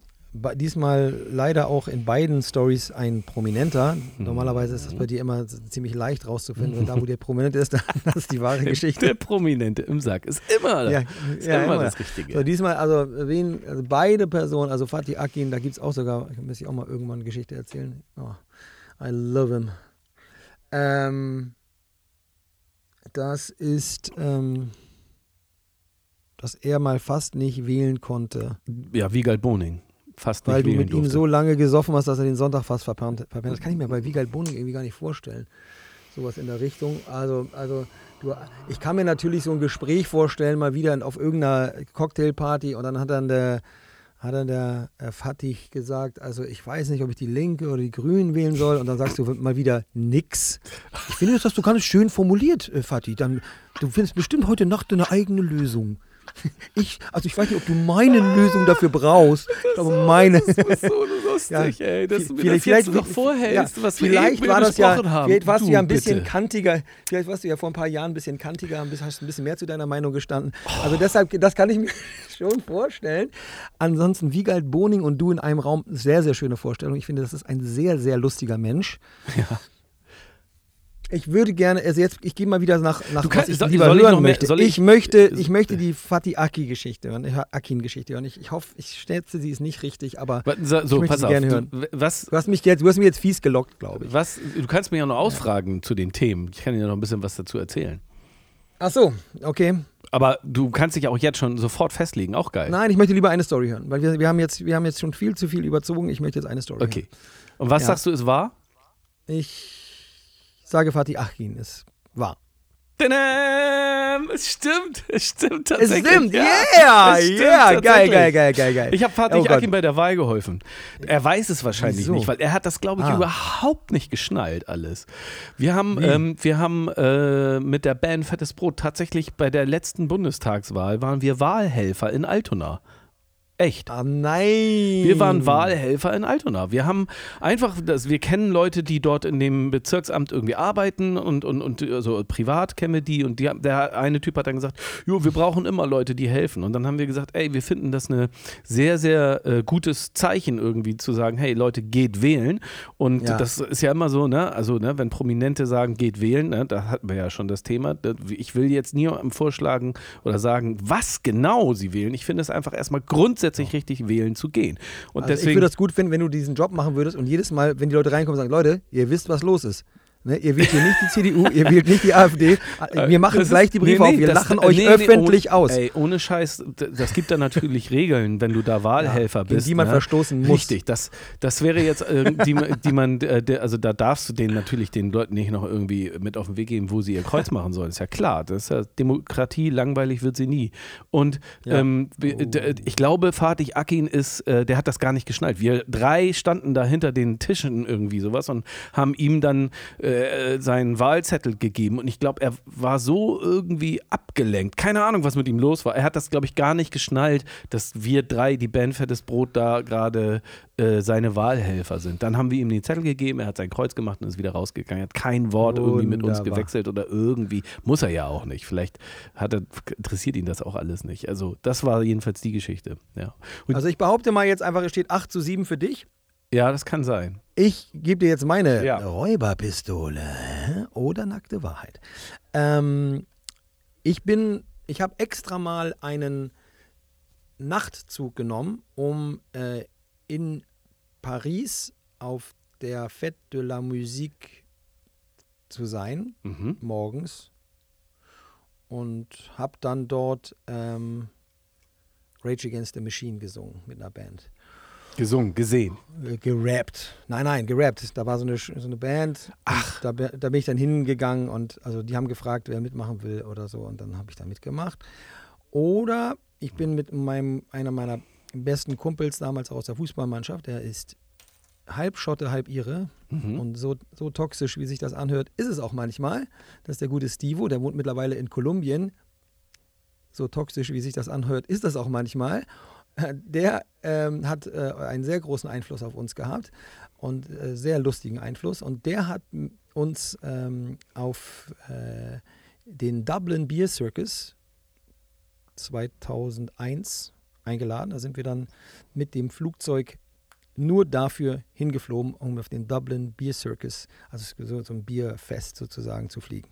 diesmal leider auch in beiden Stories ein Prominenter. Mhm. Normalerweise ist das bei dir immer ziemlich leicht rauszufinden. Und da, wo der prominent ist, dann das ist die wahre Der Geschichte. Prominente im Sack ist immer, Ja, ist ja, immer, immer. das Richtige. So, diesmal, also, wen, also beide Personen, also Fatih Akin, da gibt es auch sogar, ich muss ich auch mal irgendwann eine Geschichte erzählen. Oh, I love him. Ähm, das ist, ähm, dass er mal fast nicht wählen konnte, ja, Wiegald Boning. Fast weil nicht du wählen mit ihm durfte. so lange gesoffen hast, dass er den Sonntag fast verpennt hat. Das kann ich mir bei Wiegald Boning irgendwie gar nicht vorstellen. Sowas in der Richtung. Also, also du, ich kann mir natürlich so ein Gespräch vorstellen, mal wieder auf irgendeiner Cocktailparty und dann hat dann der, hat dann der äh, Fatih gesagt, also ich weiß nicht, ob ich die Linke oder die Grünen wählen soll und dann sagst du mal wieder nix. Ich finde, das hast du ganz schön formuliert, äh, Fatih. Dann, du findest bestimmt heute Nacht eine eigene Lösung. Ich, also ich weiß nicht, ob du meine Lösung dafür brauchst. Ich glaube, meine. Das ist so lustig, Ja, ey, dass du mir vielleicht- das jetzt noch vorhältst, ja, was wir vielleicht eben war das ja, haben. vielleicht warst du, ja ein bisschen bitte. kantiger, vielleicht warst du ja vor ein paar Jahren ein bisschen kantiger, hast ein bisschen mehr zu deiner Meinung gestanden. Also deshalb, das kann ich mir schon vorstellen. Ansonsten Wiegald Boning und du in einem Raum, sehr, sehr schöne Vorstellung. Ich finde, das ist ein sehr, sehr lustiger Mensch. Ja. Ich würde gerne, also jetzt, ich gehe mal wieder nach, nach Du kannst- was ich soll- lieber soll ich hören noch mehr- möchte. ich, ich- möchte, ich möchte die Fatih Aki-Geschichte hören, äh, Akin-Geschichte hören. Ich, ich hoffe, ich schätze, sie ist nicht richtig, aber So, ich möchte pass sie auf. gerne Du, hören. was, Du hast mich jetzt, du hast mich jetzt fies gelockt, glaube ich. was, du kannst mich ja noch ausfragen zu den Themen. Ich kann dir noch ein bisschen was dazu erzählen. Ach so, okay. Aber du kannst dich auch jetzt schon sofort festlegen. Auch geil. Nein, ich möchte lieber eine Story hören, weil wir, wir, haben, jetzt, wir haben jetzt schon viel zu viel überzogen. Ich möchte jetzt eine Story Okay. Und was Ja. sagst du, ist wahr? hören. Ich sage Fatih Akin, ist wahr. Tadam! Es stimmt, es stimmt Es tatsächlich. stimmt, ja. yeah, Es stimmt yeah, geil, geil, geil, geil, geil. Ich habe Fatih Oh. Akin bei der Wahl geholfen. Er weiß es wahrscheinlich Wieso? nicht, weil er hat das, glaube ich, Ah. überhaupt nicht geschnallt alles. Wir haben, ähm, wir haben äh, mit der Band Fettes Brot tatsächlich bei der letzten Bundestagswahl waren wir Wahlhelfer in Altona. Echt. Ah, nein. Wir waren Wahlhelfer in Altona. Wir haben einfach, das, wir kennen Leute, die dort in dem Bezirksamt irgendwie arbeiten und, und, und also privat kennen wir die und die, der eine Typ hat dann gesagt, jo, wir brauchen immer Leute, die helfen. Und dann haben wir gesagt, ey, wir finden das eine sehr, sehr äh, gutes Zeichen irgendwie zu sagen, hey Leute, geht wählen. Und Ja. das ist ja immer so, ne, also ne, wenn Prominente sagen, geht wählen, ne, da hatten wir ja schon das Thema. Ich will jetzt niemandem vorschlagen oder sagen, was genau sie wählen. Ich finde es einfach erstmal grundsätzlich richtig wählen zu gehen. Und Also ich deswegen würde das gut finden, wenn du diesen Job machen würdest und jedes Mal, wenn die Leute reinkommen, sagen, Leute, ihr wisst, was los ist. Ne, ihr wählt hier nicht die CDU, ihr wählt nicht die AfD. Wir machen Äh, Das gleich ist- die Briefe nee, auf, nee, wir das- lachen äh, euch nee, nee, öffentlich ohne, aus. Ey, ohne Scheiß, das gibt da natürlich Regeln, wenn du da Wahlhelfer gegen bist. die man ne? verstoßen muss. Richtig, das, das wäre jetzt, äh, die, die man, äh, der, also da darfst du denen natürlich den Leuten nicht noch irgendwie mit auf den Weg geben, wo sie ihr Kreuz machen sollen. Ist ja klar, das ist ja Demokratie, langweilig wird sie nie. Und Ja. ähm, d- ich glaube, Fatih Akin ist, äh, der hat das gar nicht geschnallt. Wir drei standen da hinter den Tischen irgendwie sowas und haben ihm dann äh, seinen Wahlzettel gegeben und ich glaube, er war so irgendwie abgelenkt. Keine Ahnung, was mit ihm los war. Er hat das, glaube ich, gar nicht geschnallt, dass wir drei, die Band Fettes Brot, da gerade äh, seine Wahlhelfer sind. Dann haben wir ihm den Zettel gegeben, er hat sein Kreuz gemacht und ist wieder rausgegangen. Er hat kein Wort irgendwie mit uns Wunderbar. gewechselt oder irgendwie. Muss er ja auch nicht. Vielleicht hat er, interessiert ihn das auch alles nicht. Also, das war jedenfalls die Geschichte. Ja. Also ich behaupte mal jetzt einfach, es steht 8 zu 7 für dich. Ja, das kann sein. Ich gebe dir jetzt meine Ja. Räuberpistole oder nackte Wahrheit. Ähm, ich bin, ich habe extra mal einen Nachtzug genommen, um äh, in Paris auf der Fête de la Musique zu sein, Mhm. morgens. Und habe dann dort ähm, Rage Against the Machine gesungen mit einer Band. Gesungen, gesehen. Äh, gerappt. Nein, nein, gerappt. Da war so eine, so eine Band. Ach. Da, da bin ich dann hingegangen und also die haben gefragt, wer mitmachen will oder so und dann habe ich da mitgemacht. Oder ich bin mit meinem, einer meiner besten Kumpels damals aus der Fußballmannschaft, der ist halb Schotte, halb Ire Mhm. und so, so toxisch, wie sich das anhört, ist es auch manchmal. Das ist der gute Stivo, der wohnt mittlerweile in Kolumbien. So toxisch, wie sich das anhört, ist das auch manchmal. Der ähm, hat äh, einen sehr großen Einfluss auf uns gehabt und äh, sehr lustigen Einfluss. Und der hat uns ähm, auf äh, den Dublin Beer Circus 2001 eingeladen. Da sind wir dann mit dem Flugzeug nur dafür hingeflogen, um auf den Dublin Beer Circus, also so, so Bierfest sozusagen, zu fliegen.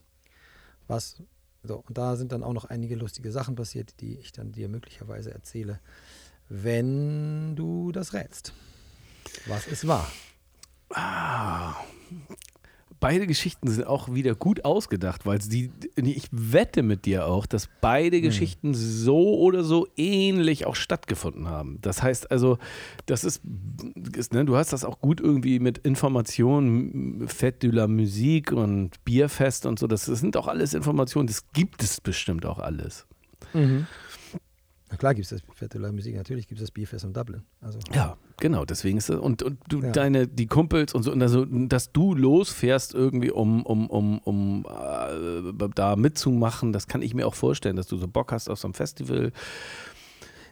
Was, so, und da sind dann auch noch einige lustige Sachen passiert, die ich dann dir möglicherweise erzähle, wenn du das rätst. Was es war. Beide Geschichten sind auch wieder gut ausgedacht, weil die, ich wette mit dir auch, dass beide Geschichten so oder so ähnlich auch stattgefunden haben. Das heißt also, das ist, ist ne, du hast das auch gut irgendwie mit Informationen, Fête de la Musique und Bierfest und so, das, das sind auch alles Informationen, das gibt es bestimmt auch alles. Na klar gibt es das la Musique, natürlich gibt es das Bierfest in Dublin. Also, Ja, genau, deswegen ist das, und, und du, Ja. deine, die Kumpels und so, und also, dass du losfährst irgendwie, um, um, um, um äh, da mitzumachen, das kann ich mir auch vorstellen, dass du so Bock hast auf so ein Festival.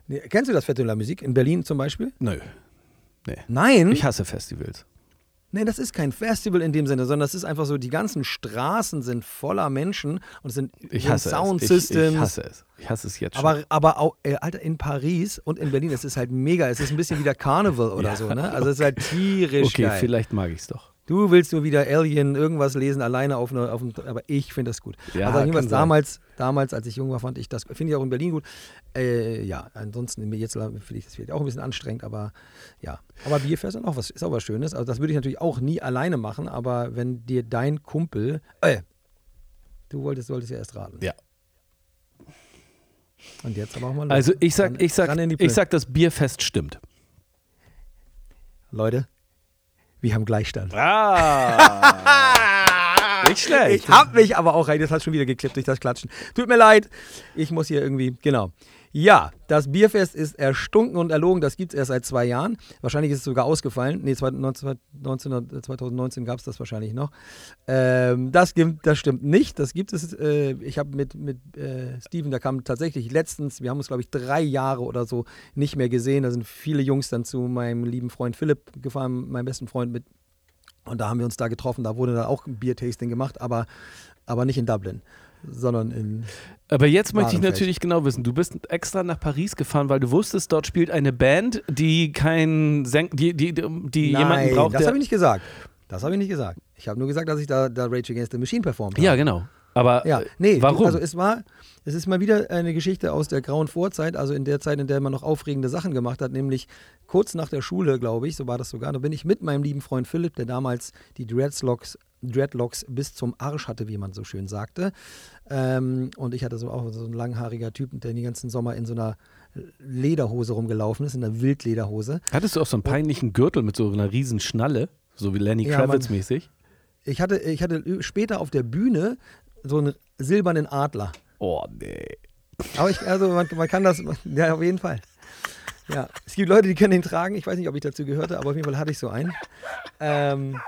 nee, kennst du das la Musique in Berlin zum Beispiel? Nö, Nein. ich hasse Festivals. Nee, das ist kein Festival in dem Sinne, sondern das ist einfach so, die ganzen Straßen sind voller Menschen und es sind Ich hasse Sound es. Ich, ich hasse es. Ich hasse es jetzt schon. Aber, aber auch, äh, Alter, in Paris und in Berlin, es ist halt mega. Es ist ein bisschen wie der Carnival oder Ja, so, ne? Also es ist halt tierisch okay, geil. vielleicht mag ich es doch. Du willst nur wieder Alien irgendwas lesen, alleine auf, eine, auf einem, aber ich finde das gut. Ja, also jedenfalls damals, damals, als ich jung war, fand ich das, finde ich auch in Berlin gut. Äh, ja, ansonsten jetzt finde ich das vielleicht auch ein bisschen anstrengend, aber ja. Aber Bierfest ist auch was, ist auch was Schönes. Also das würde ich natürlich auch nie alleine machen, aber wenn dir dein Kumpel, äh, du wolltest, solltest ja erst raten. Ja. Und jetzt aber auch mal los. Also ich sag, ich sag, ich sag, das Bierfest stimmt. Leute, wir haben Gleichstand. Ah, nicht schlecht. Ich hab mich aber auch rein, das hat schon wieder geklippt durch das Klatschen. Tut mir leid, ich muss hier irgendwie, genau. Ja, das Bierfest ist erstunken und erlogen, das gibt es erst seit zwei Jahren. Wahrscheinlich ist es sogar ausgefallen. Nee, 19, 19, 2019 gab es das wahrscheinlich noch. Ähm, das, das stimmt nicht, das gibt es. Äh, ich habe mit, mit äh, Steven, da kam tatsächlich letztens, wir haben uns glaube ich drei Jahre oder so nicht mehr gesehen. Da sind viele Jungs dann zu meinem lieben Freund Philipp gefahren, meinem besten Freund mit und da haben wir uns da getroffen, da wurde dann auch ein Biertasting gemacht, aber, aber nicht in Dublin, sondern in. Aber jetzt möchte ich natürlich genau wissen, du bist extra nach Paris gefahren, weil du wusstest, dort spielt eine Band, die keinen die, die, die jemanden braucht, das habe ich nicht gesagt. Das habe ich nicht gesagt. Ich habe nur gesagt, dass ich da, da Rage Against the Machine performt habe. Ja, genau. Aber Ja, nee, warum? also es war, es ist mal wieder eine Geschichte aus der grauen Vorzeit, also in der Zeit, in der man noch aufregende Sachen gemacht hat, nämlich kurz nach der Schule, glaube ich, so war das sogar, da bin ich mit meinem lieben Freund Philipp, der damals die Dreadlocks, Dreadlocks bis zum Arsch hatte, wie man so schön sagte. Ähm, und ich hatte so auch so ein langhaariger Typ, der den ganzen Sommer in so einer Lederhose rumgelaufen ist, in einer Wildlederhose. Hattest du auch so einen peinlichen Gürtel mit so einer riesen Schnalle, so wie Lenny Ja, Kravitz mäßig? Ich hatte, ich hatte später auf der Bühne so einen silbernen Adler. Oh, nee. Aber ich, also man, man kann das, ja, auf jeden Fall. Ja, es gibt Leute, die können den tragen. Ich weiß nicht, ob ich dazu gehörte, aber auf jeden Fall hatte ich so einen. Ähm,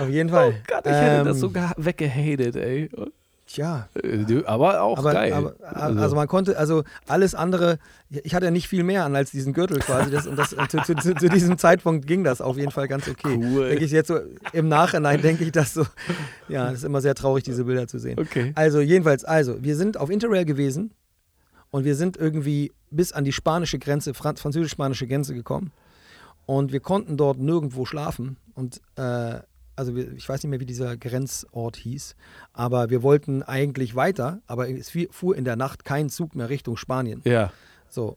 auf jeden Fall. Oh Gott, ich hätte das Ähm, so geha- weggehatet, ey. Tja, Äh, Aber auch aber, geil. aber also man konnte, also alles andere, ich hatte ja nicht viel mehr an als diesen Gürtel quasi. Das, und das, zu, zu, zu, zu diesem Zeitpunkt ging das auf jeden Fall ganz okay. Cool. Denke ich jetzt so, im Nachhinein denke ich das so, ja, das ist immer sehr traurig, diese Bilder zu sehen. Okay. Also jedenfalls, also wir sind auf Interrail gewesen und wir sind irgendwie bis an die spanische Grenze, Franz französisch-spanische Grenze gekommen. Und wir konnten dort nirgendwo schlafen. Und äh, also wir, ich weiß nicht mehr, wie dieser Grenzort hieß, aber wir wollten eigentlich weiter, aber es fuhr in der Nacht kein Zug mehr Richtung Spanien. Ja. So.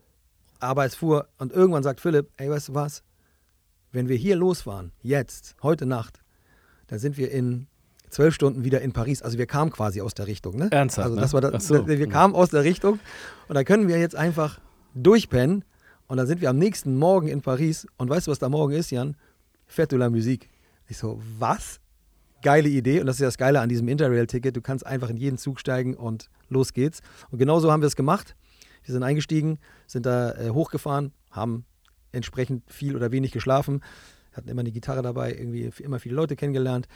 Aber es fuhr, und irgendwann sagt Philipp, ey, weißt du was? Wenn wir hier losfahren, jetzt, heute Nacht, dann sind wir in zwölf Stunden wieder in Paris. Also wir kamen quasi aus der Richtung, ne? Ernsthaft, Also ne? das war das, so. wir kamen aus der Richtung und da können wir jetzt einfach durchpennen und dann sind wir am nächsten Morgen in Paris und weißt du, was da morgen ist, Jan? Fête de la Musique. Ich so, was? Geile Idee und das ist ja das Geile an diesem Interrail-Ticket. Du kannst einfach in jeden Zug steigen und los geht's. Und genauso haben wir es gemacht. Wir sind eingestiegen, sind da äh, hochgefahren, haben entsprechend viel oder wenig geschlafen, hatten immer eine Gitarre dabei, irgendwie immer viele Leute kennengelernt.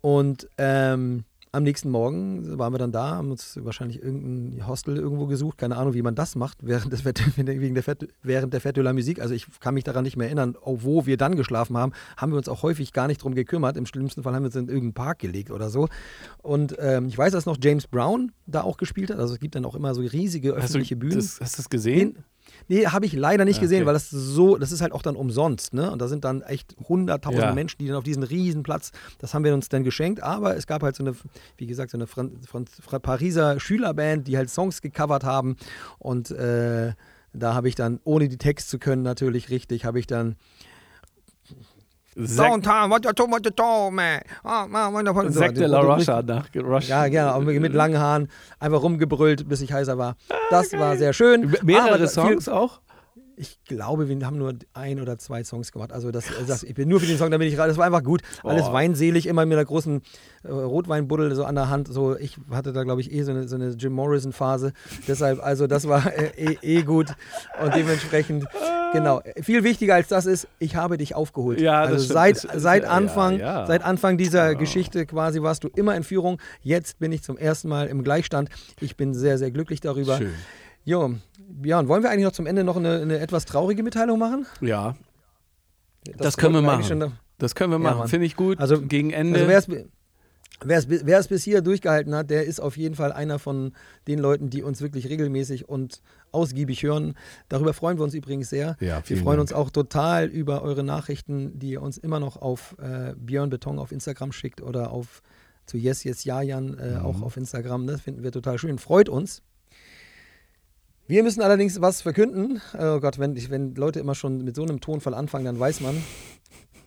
Und ähm, am nächsten Morgen waren wir dann da, haben uns wahrscheinlich irgendein Hostel irgendwo gesucht, keine Ahnung, wie man das macht während, des Fête, wegen der Fête, während der Fête de la Musique. Also ich kann mich daran nicht mehr erinnern, wo wir dann geschlafen haben, haben wir uns auch häufig gar nicht drum gekümmert. Im schlimmsten Fall haben wir uns in irgendeinen Park gelegt oder so. Und ähm, ich weiß, dass noch James Brown da auch gespielt hat. Also es gibt dann auch immer so riesige Hast du öffentliche Bühnen. das, hast du das gesehen? Den- Nee, habe ich leider nicht Ah, gesehen, okay. weil das so, das ist halt auch dann umsonst, ne? Und da sind dann echt hunderttausende Ja. Menschen, die dann auf diesen riesen Platz, das haben wir uns dann geschenkt, aber es gab halt so eine, wie gesagt, so eine Fran Fran Fra Pariser Schülerband, die halt Songs gecovert haben und äh, da habe ich dann, ohne die Text zu können natürlich richtig, habe ich dann Zack, Downtown, what you talking, what you talking, man? Ah, man, wonderful. So, Zack de la Rocha nach Roche. Ja, gerne, auch mit langen Haaren, einfach rumgebrüllt, bis ich heißer war. Das war sehr schön. Mehrere viel- Songs auch? Ich glaube, wir haben nur ein oder zwei Songs gemacht. Also das, das ich bin nur für den Song, da bin ich gerade. Das war einfach gut. Alles Oh. weinselig, immer mit einer großen äh, Rotweinbuddel so an der Hand. So, ich hatte da, glaube ich, eh so eine, so eine Jim Morrison-Phase. Deshalb, also das war äh, eh, eh gut. Und dementsprechend, genau. Viel wichtiger als das ist, ich habe dich aufgeholt. Ja, das also stimmt. seit, Das ist- seit ja, Anfang, ja. seit Anfang dieser Geschichte quasi warst du immer in Führung. Jetzt bin ich zum ersten Mal im Gleichstand. Ich bin sehr, sehr glücklich darüber. Schön. Jo, Björn, wollen wir eigentlich noch zum Ende noch eine, eine etwas traurige Mitteilung machen? Ja, Das können wir machen. das können wir Ja, machen. Mann. Finde ich gut. Also- Gegen Ende. Also wer es, bis hier durchgehalten hat, der ist auf jeden Fall einer von den Leuten, die uns wirklich regelmäßig und ausgiebig hören. Darüber freuen wir uns übrigens sehr. Ja, wir freuen Dank. uns auch total über eure Nachrichten, die ihr uns immer noch auf äh, Björn Beton auf Instagram schickt oder auf zu Yes Yes Jajan äh, Mhm. auch auf Instagram. Das finden wir total schön. Freut uns. Wir müssen allerdings was verkünden. Oh Gott, wenn, ich, wenn Leute immer schon mit so einem Tonfall anfangen, dann weiß man,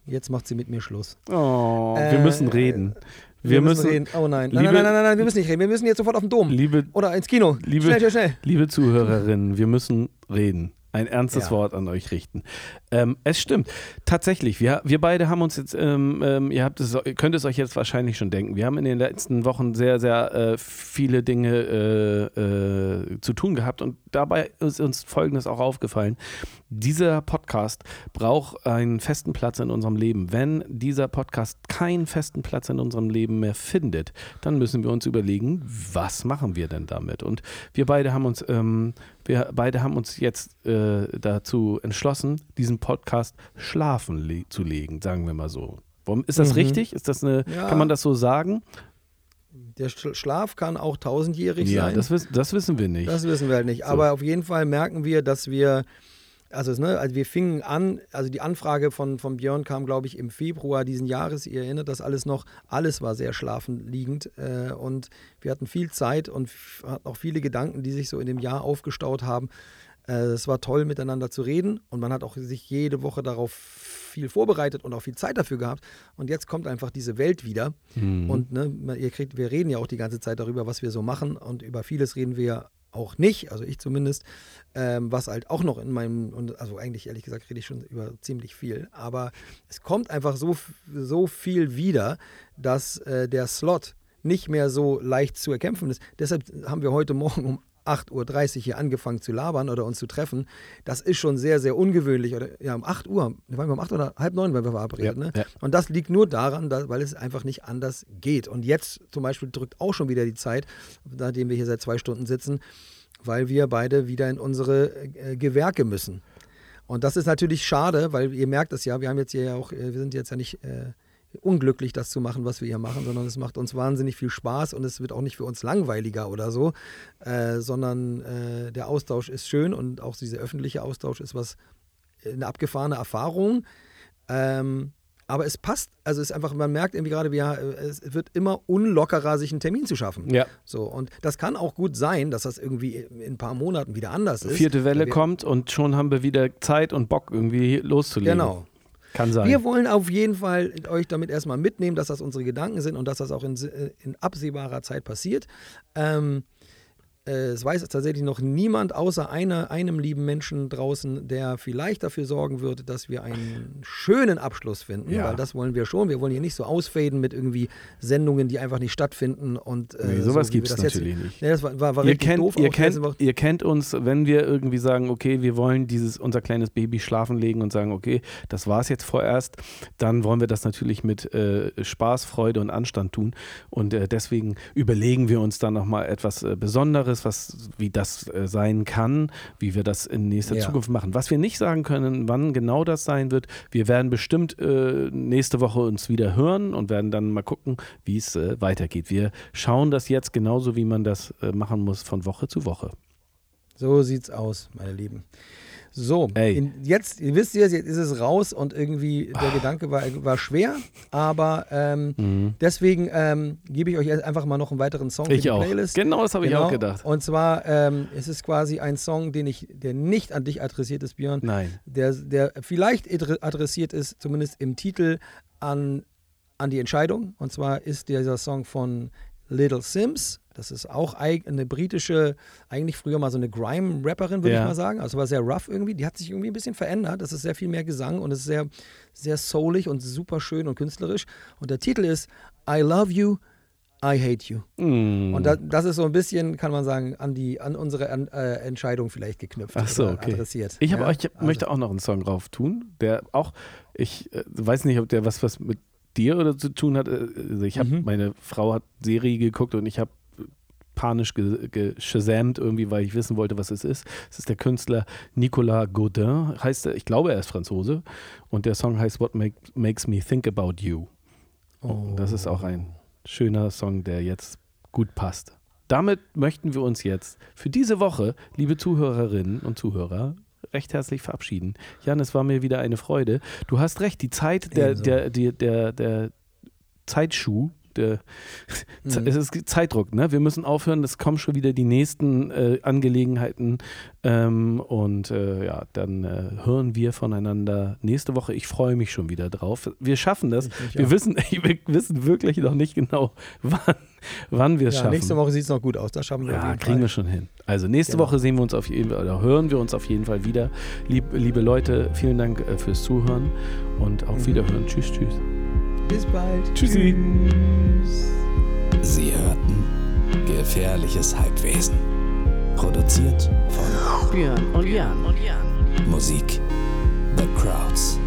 jetzt macht sie mit mir Schluss. oh, wir Äh, müssen reden. Wir, müssen, reden. Oh nein. Nein, Liebe- nein, nein, nein, nein, wir müssen nicht reden. Wir müssen jetzt sofort auf den Dom. liebe, Oder ins Kino. Liebe- schnell, schnell, schnell. liebe Zuhörerinnen, wir müssen reden. Ein ernstes Ja. Wort an euch richten. Ähm, es stimmt. Tatsächlich, wir, wir beide haben uns jetzt, ähm, ähm, ihr, habt es, ihr könnt es euch jetzt wahrscheinlich schon denken, wir haben in den letzten Wochen sehr, sehr äh, viele Dinge äh, äh, zu tun gehabt und dabei ist uns Folgendes auch aufgefallen. Dieser Podcast braucht einen festen Platz in unserem Leben. Wenn dieser Podcast keinen festen Platz in unserem Leben mehr findet, dann müssen wir uns überlegen, was machen wir denn damit? Und wir beide haben uns, ähm, wir beide haben uns jetzt äh, dazu entschlossen, diesen Podcast schlafen le zu legen, sagen wir mal so. Ist das Mhm. richtig? Ist das eine, Ja. kann man das so sagen? Der Sch- Schlaf kann auch tausendjährig Ja, sein. das, wiss, das wissen wir nicht. Das wissen wir halt nicht. So. Aber auf jeden Fall merken wir, dass wir, also, ne, also wir fingen an, also die Anfrage von, von Björn kam, glaube ich, im Februar diesen Jahres. Ihr erinnert das alles noch. Alles war sehr schlafenliegend äh, und wir hatten viel Zeit und hatten auch viele Gedanken, die sich so in dem Jahr aufgestaut haben. Äh, es war toll, miteinander zu reden und man hat auch sich jede Woche darauf viel vorbereitet und auch viel Zeit dafür gehabt. Und jetzt kommt einfach diese Welt wieder. Mhm. Und ne, ihr kriegt, wir reden ja auch die ganze Zeit darüber, was wir so machen und über vieles reden wir auch nicht, also ich zumindest, ähm, was halt auch noch in meinem, also eigentlich ehrlich gesagt rede ich schon über ziemlich viel, aber es kommt einfach so, so viel wieder, dass äh, der Slot nicht mehr so leicht zu erkämpfen ist. Deshalb haben wir heute Morgen um 8.30 Uhr hier angefangen zu labern oder uns zu treffen. Das ist schon sehr, sehr ungewöhnlich. Oder ja, um 8 Uhr, waren wir um 8 oder halb neun, weil wir verabredet. Ja, ne? ja. Und das liegt nur daran, da, weil es einfach nicht anders geht. Und jetzt zum Beispiel drückt auch schon wieder die Zeit, nachdem wir hier seit zwei Stunden sitzen, weil wir beide wieder in unsere äh, Gewerke müssen. Und das ist natürlich schade, weil ihr merkt es ja, wir haben jetzt hier ja auch, äh, wir sind jetzt ja nicht äh, unglücklich, das zu machen, was wir hier machen, sondern es macht uns wahnsinnig viel Spaß und es wird auch nicht für uns langweiliger oder so, äh, sondern äh, der Austausch ist schön und auch dieser öffentliche Austausch ist was, äh, eine abgefahrene Erfahrung. Ähm, aber es passt, also es ist einfach, man merkt irgendwie gerade, wie, ja, es wird immer unlockerer, sich einen Termin zu schaffen. Ja. So, und das kann auch gut sein, dass das irgendwie in ein paar Monaten wieder anders ist. Vierte Welle kommt und schon haben wir wieder Zeit und Bock, irgendwie loszulegen. Genau. Kann sein. Wir wollen auf jeden Fall euch damit erstmal mitnehmen, dass das unsere Gedanken sind und dass das auch in, in absehbarer Zeit passiert. Ähm, äh, es weiß tatsächlich noch niemand außer einer, einem lieben Menschen draußen, der vielleicht dafür sorgen würde, dass wir einen schönen Abschluss finden, Ja. weil das wollen wir schon. Wir wollen hier nicht so ausfaden mit irgendwie Sendungen, die einfach nicht stattfinden und äh, Nee, sowas so, wir gibt's das jetzt- natürlich nicht. Nee, das war, war, war ihr, kennt, doof. ihr, kennt, ihr kennt uns, wenn wir irgendwie sagen, okay, wir wollen dieses unser kleines Baby schlafen legen und sagen, okay, das war es jetzt vorerst, dann wollen wir das natürlich mit äh, Spaß, Freude und Anstand tun. Und äh, deswegen überlegen wir uns dann nochmal etwas äh, Besonderes, was wie das äh, sein kann, wie wir das in nächster Ja. Zukunft machen. Was wir nicht sagen können, wann genau das sein wird, wir werden bestimmt äh, nächste Woche uns wieder hören und werden dann mal gucken, wie es äh, weitergeht. Wir schauen das jetzt genauso, wie man das äh, machen muss, von Woche zu Woche. So sieht's aus, meine Lieben. So, in, jetzt, ihr wisst ihr, jetzt ist es raus und irgendwie der Gedanke war, war schwer, aber ähm, Mhm. deswegen ähm, gebe ich euch jetzt einfach mal noch einen weiteren Song für Ich die auch. Playlist. Genau das habe ich Genau. auch gedacht. Und zwar, ähm, es ist quasi ein Song, den ich, der nicht an dich adressiert ist, Björn, Nein. der, der vielleicht adre- adressiert ist, zumindest im Titel, an, an die Entscheidung. Und zwar ist dieser Song von Little Sims. Das ist auch eine britische, eigentlich früher mal so eine Grime-Rapperin, würde Ja. ich mal sagen. Also war sehr rough irgendwie. Die hat sich irgendwie ein bisschen verändert. Das ist sehr viel mehr Gesang und es ist sehr, sehr soulig und super schön und künstlerisch. Und der Titel ist I Love You, I Hate You. Mm. Und da, das ist so ein bisschen, kann man sagen, an, die, an unsere äh, Entscheidung vielleicht geknüpft Ach so, okay. adressiert. Ich, Ja, ich also- möchte auch noch einen Song drauf tun, der auch, ich äh, weiß nicht, ob der was, was mit dir oder zu tun hat. Äh, Also ich habe, Mhm. meine Frau hat Serie geguckt und ich habe panisch ge- geshazamt irgendwie, weil ich wissen wollte, was es ist. Es ist der Künstler Nicolas Godin, heißt er, ich glaube, er ist Franzose und der Song heißt What Make, Makes Me Think About You. Und das ist auch ein schöner Song, der jetzt gut passt. Damit möchten wir uns jetzt für diese Woche, liebe Zuhörerinnen und Zuhörer, recht herzlich verabschieden. Jan, es war mir wieder eine Freude. Du hast recht, die Zeit, der, Ebenso. der, der, der, der Zeitschuh, der, Mhm. es ist Zeitdruck, ne? Wir müssen aufhören, es kommen schon wieder die nächsten äh, Angelegenheiten ähm, und äh, ja, dann äh, hören wir voneinander nächste Woche. Ich freue mich schon wieder drauf. Wir schaffen das. Ich mich Wir auch. wissen, wir wissen wirklich noch nicht genau, wann, wann wir es Ja, schaffen. nächste Woche sieht es noch gut aus. Das schaffen wir Ja, kriegen Fall. wir schon hin. Also nächste Genau. Woche sehen wir uns auf jeden Fall oder hören wir uns auf jeden Fall wieder. Lieb, liebe Leute, vielen Dank äh, fürs Zuhören und auf Mhm. Wiederhören. Tschüss, tschüss. Bis bald. Tschüssi. Tschüss. Sie hörten Gefährliches Halbwesen. Produziert von Björn und Jan. Musik The Crowds.